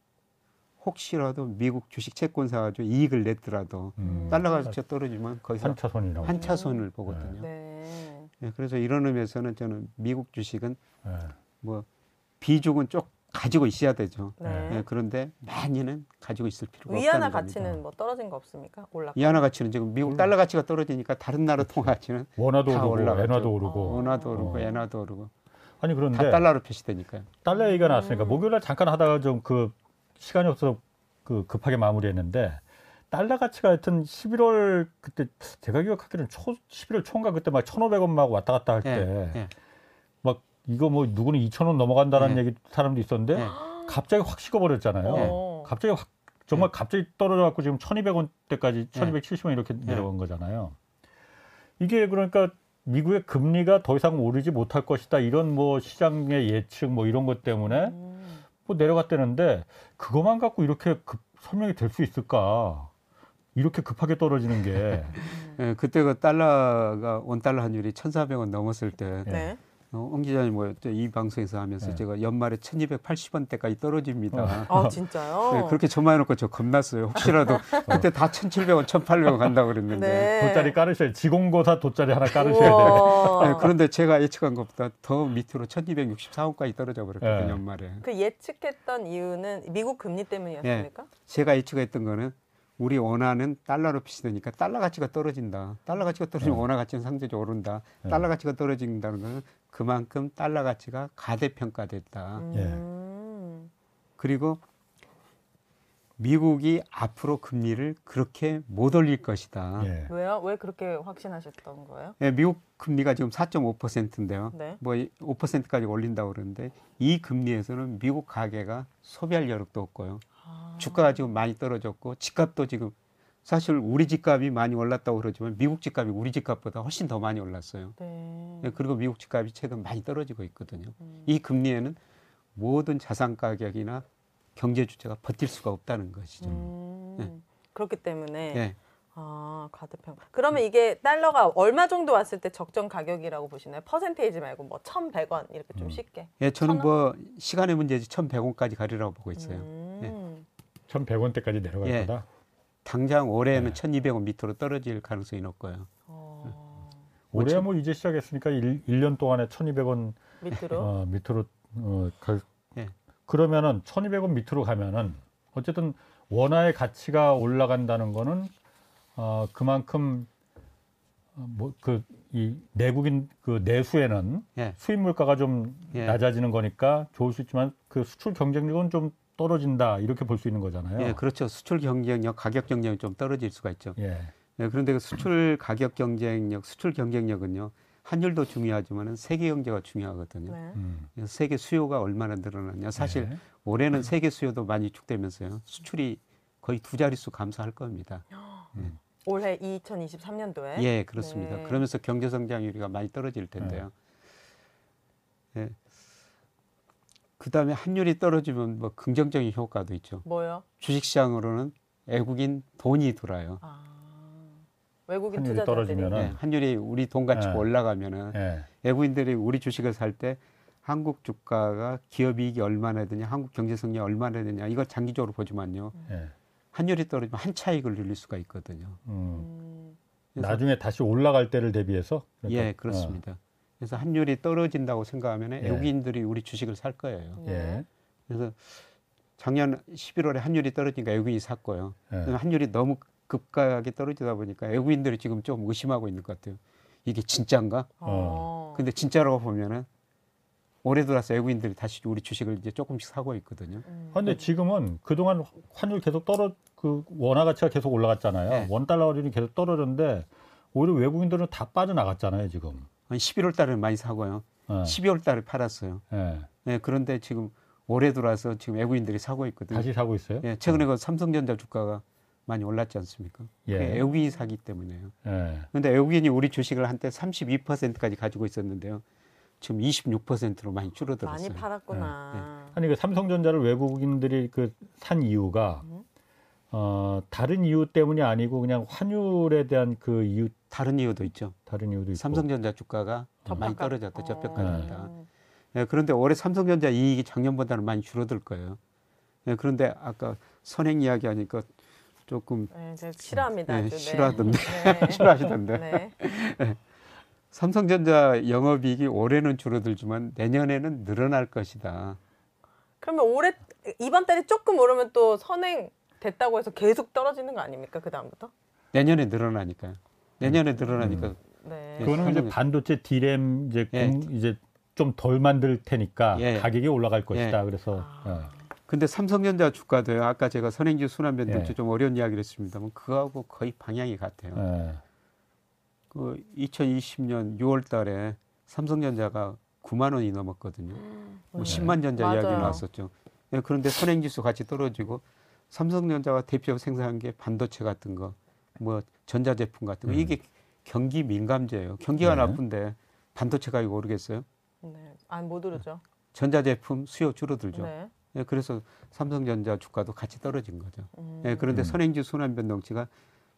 혹시라도 미국 주식 채권 사가지고 이익을 냈더라도 음. 달러 가치가 떨어지면 거기서 한 차선이라고 한 차선을 보거든요. 네. 네, 그래서 이런 의미에서는 저는 미국 주식은 네. 뭐 비중은 쭉 가지고 있어야 되죠. 네. 네, 그런데 많이는 가지고 있을 필요가 없다는 위안화 가치는 뭐 떨어진 거 없습니까? 올라. 위안화 가치는 지금 미국 음. 달러 가치가 떨어지니까 다른 나라 통화 가치는 원화도 오르고 올라가죠. 엔화도 오르고 어. 원화도 오르고 어. 엔화도 오르고. 아니 그런데 다 달러로 표시되니까요. 달러 얘기가 나왔으니까 음. 목요일날 잠깐 하다가 좀 그 시간이 없어서 그 급하게 마무리했는데 달러 가치가 하여튼 11월 그때 제가 기억하기로는 초 11월 초인가 그때 막 1,500원 막 왔다 갔다 할 때막 예, 예. 이거 뭐 누구는 2,000원 넘어간다라는 예. 얘기 사람도 있었는데 예. 갑자기 확 식어버렸잖아요. 예. 갑자기 확 정말 예. 갑자기 떨어져 갖고 지금 1,200원대까지 1,270원 이렇게 내려간 거잖아요. 이게 그러니까 미국의 금리가 더 이상 오르지 못할 것이다 이런 뭐 시장의 예측 뭐 이런 것 때문에 음. 뭐 내려갔다는데 그것만 갖고 이렇게 급 설명이 될 수 있을까? 이렇게 급하게 떨어지는 게. 네, 그때 그 달러가 원 달러 환율이 천사백 원 넘었을 때. 네. 어, 옹 기자님 뭐이 방송에서 하면서 네. 제가 연말에 천이백팔십 원대까지 떨어집니다. 어. 아 진짜요? 네, 그렇게 전화해놓고 저 겁났어요. 혹시라도 그때 다 천칠백 원, 천팔백 원 간다고 그랬는데 네. 돗자리 깔으셔야 지공고사 돗자리 하나 깔으셔야 돼요. 네, 그런데 제가 예측한 것보다 더 밑으로 천이백육십사 원까지 떨어져 버렸거든요. 네. 연말에. 그 예측했던 이유는 미국 금리 때문이었습니까? 네, 제가 예측했던 거는 우리 원화는 달러로 표시되니까 달러 가치가 떨어진다. 달러 가치가 떨어지면 네. 원화 가치는 상대적으로 오른다. 네. 달러 가치가 떨어진다는 것은 그만큼 달러 가치가 가대평가됐다. 음. 그리고 미국이 앞으로 금리를 그렇게 못 올릴 것이다. 예. 왜요? 왜 그렇게 확신하셨던 거예요? 예, 미국 금리가 지금 4.5%인데요. 네. 뭐 5%까지 올린다고 그러는데 이 금리에서는 미국 가계가 소비할 여력도 없고요. 아. 주가가 지금 많이 떨어졌고 집값도 지금 사실 우리 집값이 많이 올랐다고 그러지만 미국 집값이 우리 집값보다 훨씬 더 많이 올랐어요. 네. 네 그리고 미국 집값이 최근 많이 떨어지고 있거든요. 음. 이 금리에는 모든 자산 가격이나 경제 주체가 버틸 수가 없다는 것이죠. 음. 네. 그렇기 때문에 네. 아, 가대평. 그러면 이게 달러가 얼마 정도 왔을 때 적정 가격이라고 보시나요? 퍼센테이지 말고 뭐 1,100원 이렇게 좀 음. 쉽게. 예, 저는 뭐 시간의 문제지 1,100원까지 가리라고 보고 있어요. 음. 예. 1,100원대까지 내려갈 예. 거다. 당장 올해는 네. 1,200원 밑으로 떨어질 가능성이 높고요. 어... 올해 뭐 이제 시작했으니까 1, 1년 동안에 1,200원 밑으로 어, 밑으로 어, 갈, 예. 그러면은 1,200원 밑으로 가면은 어쨌든 원화의 가치가 올라간다는 거는 어, 그만큼 어, 뭐그 이 내국인 그 내수에는 예. 수입 물가가 좀 예. 낮아지는 거니까 좋을 수 있지만 그 수출 경쟁력은 좀 떨어진다 이렇게 볼 수 있는 거잖아요. 예, 그렇죠. 수출 경쟁력, 가격 경쟁력이 좀 떨어질 수가 있죠. 예. 예 그런데 그 수출 가격 경쟁력, 수출 경쟁력은요. 환율도 중요하지만은 세계 경제가 중요하거든요. 네. 음. 세계 수요가 얼마나 늘어나냐. 사실 네. 올해는 세계 수요도 많이 축되면서요. 수출이 거의 두 자릿수 감소할 겁니다. 음. 올해 2023년도에 예 그렇습니다. 네. 그러면서 경제 성장률이가 많이 떨어질 텐데요. 네. 예. 그다음에 환율이 떨어지면 뭐 긍정적인 효과도 있죠. 뭐요? 주식시장으로는 외국인 돈이 들어요. 아, 외국인 환율이 떨어지면 네, 환율이 우리 돈 가치가 네. 올라가면은 네. 외국인들이 우리 주식을 살 때 한국 주가가 기업 이익이 얼마나 되냐, 한국 경제 성장이 얼마나 되냐 이걸 장기적으로 보지만요. 네. 환율이 떨어지면 한 차익을 늘릴 수가 있거든요. 음. 나중에 다시 올라갈 때를 대비해서? 그러니까, 예, 그렇습니다. 어. 그래서 환율이 떨어진다고 생각하면 예. 외국인들이 우리 주식을 살 거예요. 예. 그래서 작년 11월에 환율이 떨어지니까 외국인이 샀고요. 예. 환율이 너무 급격하게 떨어지다 보니까 외국인들이 지금 좀 의심하고 있는 것 같아요. 이게 진짜인가? 어. 근데 진짜라고 보면은 올해 들어서 외국인들이 다시 우리 주식을 이제 조금씩 사고 있거든요. 음. 그런데 지금은 그동안 환율 계속 떨어 그 원화 가치가 계속 올라갔잖아요. 네. 원 달러 환율이 계속 떨어졌는데 오히려 외국인들은 다 빠져나갔잖아요, 지금. 한 11월 달에 많이 사고요. 네. 12월 달에 팔았어요. 네. 네. 그런데 지금 올해 들어와서 지금 외국인들이 사고 있거든요. 다시 사고 있어요? 네, 최근에 그 삼성전자 주가가 많이 올랐지 않습니까? 예. 외국인이 사기 때문에요. 예. 그런데 외국인이 우리 주식을 한때 32%까지 가지고 있었는데요. 지금 26%로 많이 줄어들었어요. 많이 팔았구나. 네. 네. 아니 그 삼성전자를 외국인들이 그 산 이유가 음. 어 다른 이유 때문이 아니고 그냥 환율에 대한 그 이유 다른 이유도 있죠. 다른 이유도 있고. 삼성전자 주가가 더 많이 떨어졌다. 저평가됐다. 어. 네, 그런데 올해 삼성전자 이익이 작년보다는 많이 줄어들 거예요. 네, 그런데 아까 선행 이야기 하니까 조금 네, 싫어합니다. 네, 싫어하던데 네. 싫어하시던데. 네. 네. 삼성전자 영업이익이 올해는 줄어들지만 내년에는 늘어날 것이다. 그러면 올해 이번 달에 조금 오르면 또 선행 됐다고 해서 계속 떨어지는 거 아닙니까? 그 다음부터? 내년에 늘어나니까요. 내년에 음. 늘어나니까. 음. 네. 그거는 이제 반도체 디램 이제 예. 공, 이제 좀 덜 만들 테니까 예. 가격이 올라갈 것이다. 예. 그래서. 아. 어. 근데 삼성전자 주가도요. 아까 제가 선행주 순환변동치 예. 좀 어려운 이야기를 했습니다만 그거하고 거의 방향이 같아요. 예. 그 2020년 6월 달에 삼성전자가 9만 원이 넘었거든요. 음, 뭐 10만 전자 맞아요. 이야기 나왔었죠. 예, 그런데 선행지수 같이 떨어지고 삼성전자가 대표 생산한 게 반도체 같은 거, 뭐 전자제품 같은 거 음. 이게 경기 민감제예요. 경기가 네. 나쁜데 반도체 가격 오르겠어요? 네, 안못 오르죠. 전자제품 수요 줄어들죠. 네. 예, 그래서 삼성전자 주가도 같이 떨어진 거죠. 음. 예, 그런데 음. 선행지 순환 변동치가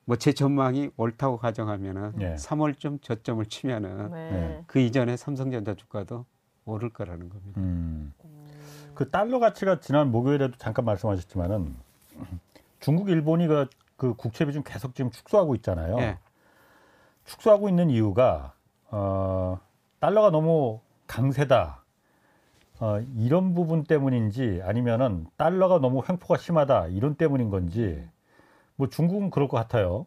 뭐 제 전망이 옳다고 가정하면은 네. 3월쯤 저점을 치면은 네. 그 이전에 삼성전자 주가도 오를 거라는 겁니다. 음. 그 달러 가치가 지난 목요일에도 잠깐 말씀하셨지만은 중국, 일본이 그, 그 국채 비중 계속 지금 축소하고 있잖아요. 네. 축소하고 있는 이유가 어, 달러가 너무 강세다. 어, 이런 부분 때문인지 아니면은 달러가 너무 횡포가 심하다 이런 때문인 건지 뭐 중국은 그럴 것 같아요.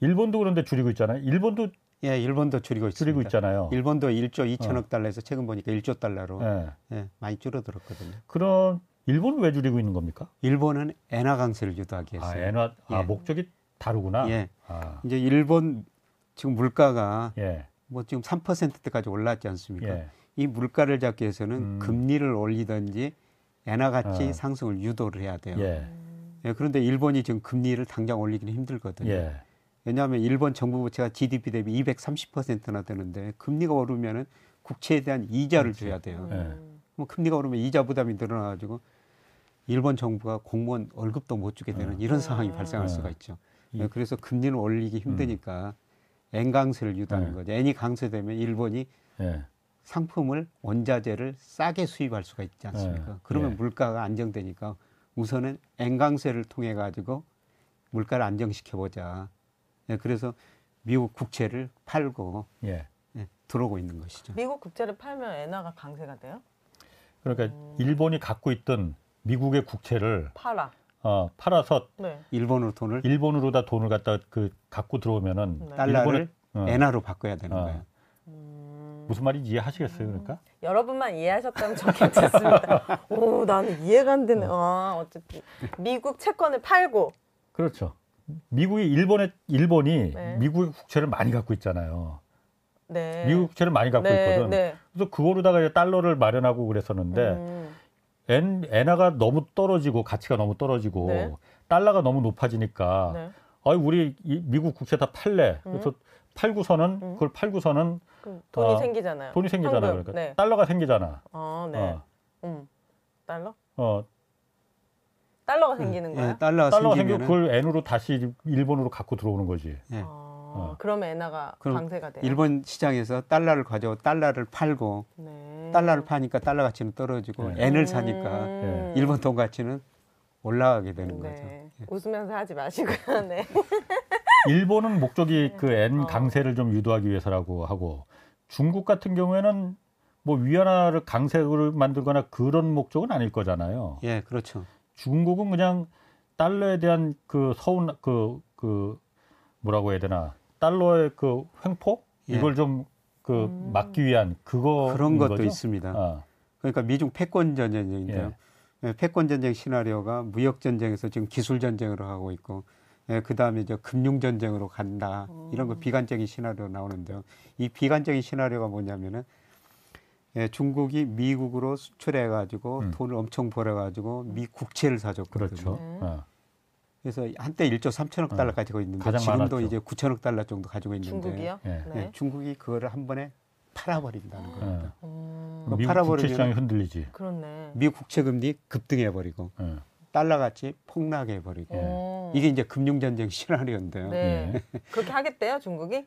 일본도 그런데 줄이고 있잖아요. 일본도 예, 일본도 줄이고 있습니다. 줄이고 있잖아요. 일본도 1조 2천억 어. 달러에서 최근 보니까 1조 달러로 예. 예, 많이 줄어들었거든요. 그럼 일본은 왜 줄이고 있는 겁니까? 일본은 엔화 강세를 유도하기 위해서. 아, 엔화 아, 예. 목적이 다르구나. 예. 아. 이제 일본 지금 물가가 예. 뭐 지금 3%대까지 올랐지 않습니까? 예. 이 물가를 잡기 위해서는 음. 금리를 올리든지 엔화 가치 아. 상승을 유도를 해야 돼요. 예. 예, 그런데 일본이 지금 금리를 당장 올리기는 힘들거든요. 예. 왜냐하면 일본 정부 부채가 GDP 대비 230%나 되는데 금리가 오르면은 국채에 대한 이자를 그렇지. 줘야 돼요. 예. 뭐 금리가 오르면 이자 부담이 늘어나가지고 일본 정부가 공무원 월급도 못 주게 되는 예. 이런 상황이 발생할 예. 수가 있죠. 예, 그래서 금리를 올리기 힘드니까 음. N 강세를 유도하는 예. 거죠. N이 강세되면 일본이 상품을 원자재를 싸게 수입할 수가 있지 않습니까? 그러면 물가가 안정되니까 우선은 앵강세를 통해 가지고 물가를 안정시켜 보자. 네, 그래서 미국 국채를 팔고 예. 네, 들어오고 있는 것이죠. 미국 국채를 팔면 엔화가 강세가 돼요? 그러니까 음. 일본이 갖고 있던 미국의 국채를 팔아. 어, 팔아서 네. 일본으로 돈을 일본으로 다 돈을 갖다 그 갖고 들어오면은 네. 달러를 어. 엔화로 바꿔야 되는 어. 거예요. 음... 무슨 말인지 이해하시겠어요, 그러니까? 여러분만 이해하셨다면 좋겠습니다. 오, 나는 이해가 안 되네. 아, 어쨌든 미국 채권을 팔고 그렇죠. 미국이 일본의 일본이 네. 미국의 국채를 많이 갖고 있잖아요. 네. 미국 국채를 많이 갖고 네, 있거든. 네. 그래서 그거로다가 달러를 마련하고 그랬었는데 음. 엔, 엔화가 너무 떨어지고 가치가 너무 떨어지고 네. 달러가 너무 높아지니까 네. 아 우리 이, 미국 국채 다 팔래. 음. 그래서 팔고서는 음. 그걸 팔고서는 그 돈이 어, 생기잖아요. 돈이 생기잖아요. 그러니까 네. 달러가 생기잖아. 아, 네. 어. 음. 달러? 어. 달러가 생기는 거야? 예, 달러가, 달러가 생기고 그걸 엔으로 다시 일본으로 갖고 들어오는 거지. 예. 아. 어. 그러면 엔화가 강세가 돼요. 일본 시장에서 달러를 가져 달러를 팔고 네. 달러를 파니까 달러 가치는 떨어지고 네. 엔을 사니까 음. 일본 돈 가치는 올라가게 되는 네. 거죠. 예. 웃으면서 하지 마시고요. 네. 일본은 목적이 그엔 어. 강세를 좀 유도하기 위해서라고 하고 중국 같은 경우에는 뭐 위안화를 강세를 만들거나 그런 목적은 아닐 거잖아요. 예, 그렇죠. 중국은 그냥 달러에 대한 그 서운 그, 그 뭐라고 해야 되나 달러의 그 횡포 예. 이걸 좀그 음. 막기 위한 그거 그런 것도 거죠? 있습니다. 아. 그러니까 미중 패권 전쟁인데요. 예. 예. 패권 전쟁 시나리오가 무역 전쟁에서 지금 기술 전쟁으로 하고 있고 예, 그 다음에 이제 금융 전쟁으로 간다 음. 이런 거 비관적인 시나리오 나오는데요. 이 비관적인 시나리오가 뭐냐면은 예, 중국이 미국으로 수출해 가지고 음. 돈을 엄청 벌어 가지고 미 국채를 사줬거든요. 그렇죠. 네. 아. 그래서 한때 1조 3천억 달러 어. 가지고 있는데 지금도 많았죠. 이제 9천억 달러 정도 가지고 있는데 중국이요? 네. 네. 중국이 그거를 한 번에 팔아버린다는 아. 겁니다. 음. 미국 팔아버리면 국채 시장이 흔들리지. 그렇네. 미국 국채 금리 급등해버리고 네. 달러 가치 폭락해버리고 네. 이게 이제 금융 전쟁 시나리오인데요. 네. 네. 그렇게 하겠대요 중국이?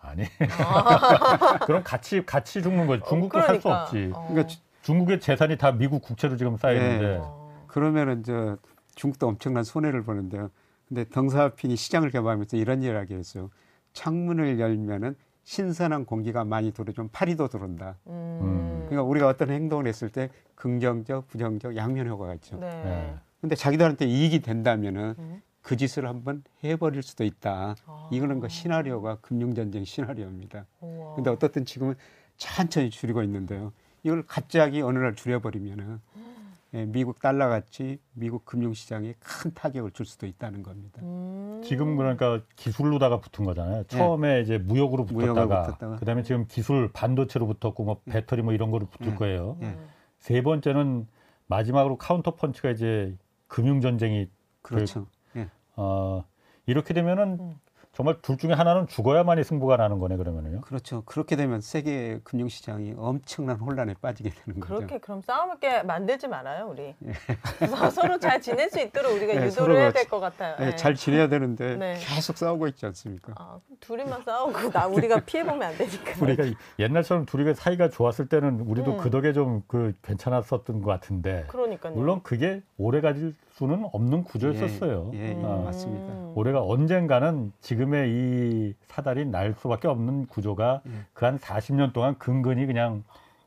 아니. 아. 그럼 같이 같이 죽는 거지. 중국도 어, 그러니까. 살수 없지. 어. 그러니까 중국의 재산이 다 미국 국채로 지금 쌓여 있는데. 어. 그러면은 저 중국도 엄청난 손해를 보는데요. 근데 덩사핀이 시장을 개발하면서 이런 이야기를 하게 했어요. 창문을 열면은 신선한 공기가 많이 들어오면 파리도 들어온다. 음. 그러니까 우리가 어떤 행동을 했을 때 긍정적, 부정적 양면 효과가 있죠. 네. 네. 근데 자기들한테 이익이 된다면은 음. 그 짓을 한번 해버릴 수도 있다. 아. 이거는 그 시나리오가 금융전쟁 시나리오입니다. 우와. 근데 어떻든 지금은 천천히 줄이고 있는데요. 이걸 갑자기 어느 날 줄여버리면은 예, 미국 달러 같이 미국 금융시장에 큰 타격을 줄 수도 있다는 겁니다. 음. 지금 그러니까 기술로다가 붙은 거잖아요. 처음에 네. 이제 무역으로 붙었다가, 붙었다가, 그다음에 지금 기술 반도체로 붙었고 뭐 네. 배터리 뭐 이런 거로 붙을 네. 거예요. 네. 세 번째는 마지막으로 카운터 펀치가 이제 금융 전쟁이 그렇죠. 그, 어, 이렇게 되면은 음. 정말 둘 중에 하나는 죽어야만이 승부가 나는 거네 그러면요. 그렇죠. 그렇게 되면 세계 금융 시장이 엄청난 혼란에 빠지게 되는 거죠. 그렇게 그럼 싸움을 만들지 말아요, 우리. 예. 서로 잘 지낼 수 있도록 우리가 네, 유도를 해야 될 것 같아요. 네, 네. 잘 지내야 되는데 네. 계속 싸우고 있지 않습니까? 아, 둘이만 싸우고 나 우리가 피해 보면 안 되니까. 우리가 옛날처럼 둘이 사이가 좋았을 때는 우리도 음. 그 덕에 좀 그 괜찮았었던 것 같은데. 그러니까요. 물론 그게 오래 가질 수는 없는 구조였었어요. 예, 예, 예 아, 맞습니다. 올해가 언젠가는 지금의 이 사달이 날 수밖에 없는 구조가 예. 그한 40년 동안 근근히 그냥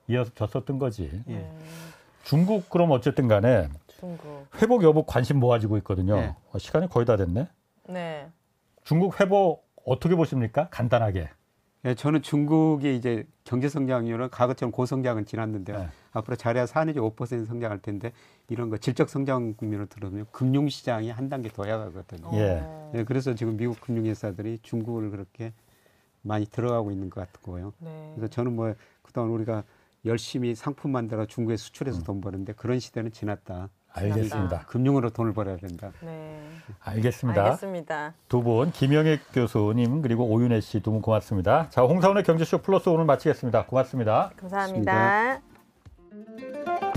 이어졌었던 거지. 예. 중국 그럼 어쨌든 간에 중국. 회복 여부 관심 모아지고 있거든요. 예. 어, 시간이 거의 다 됐네. 네. 중국 회복 어떻게 보십니까? 간단하게. 예, 저는 중국의 이제 경제 성장률은 과거처럼 고성장은 지났는데요. 네. 앞으로 잘해야 4 내지 5% 성장할 텐데 이런 거 질적 성장 국면으로 들어오면 금융 시장이 한 단계 더 야가거든요. 예. 예. 그래서 지금 미국 금융 회사들이 중국을 그렇게 많이 들어가고 있는 것 같고요. 네. 그래서 저는 뭐 그동안 우리가 열심히 상품 만들어 중국에 수출해서 음. 돈 버는데 그런 시대는 지났다. 알겠습니다. 금융으로 돈을 벌어야 된다. 네. 알겠습니다. 알겠습니다. 두 분, 김영애 교수님, 그리고 오윤혜 씨 두 분 고맙습니다. 자, 홍사원의 경제쇼 플러스 오늘 마치겠습니다. 고맙습니다. 감사합니다. 고맙습니다.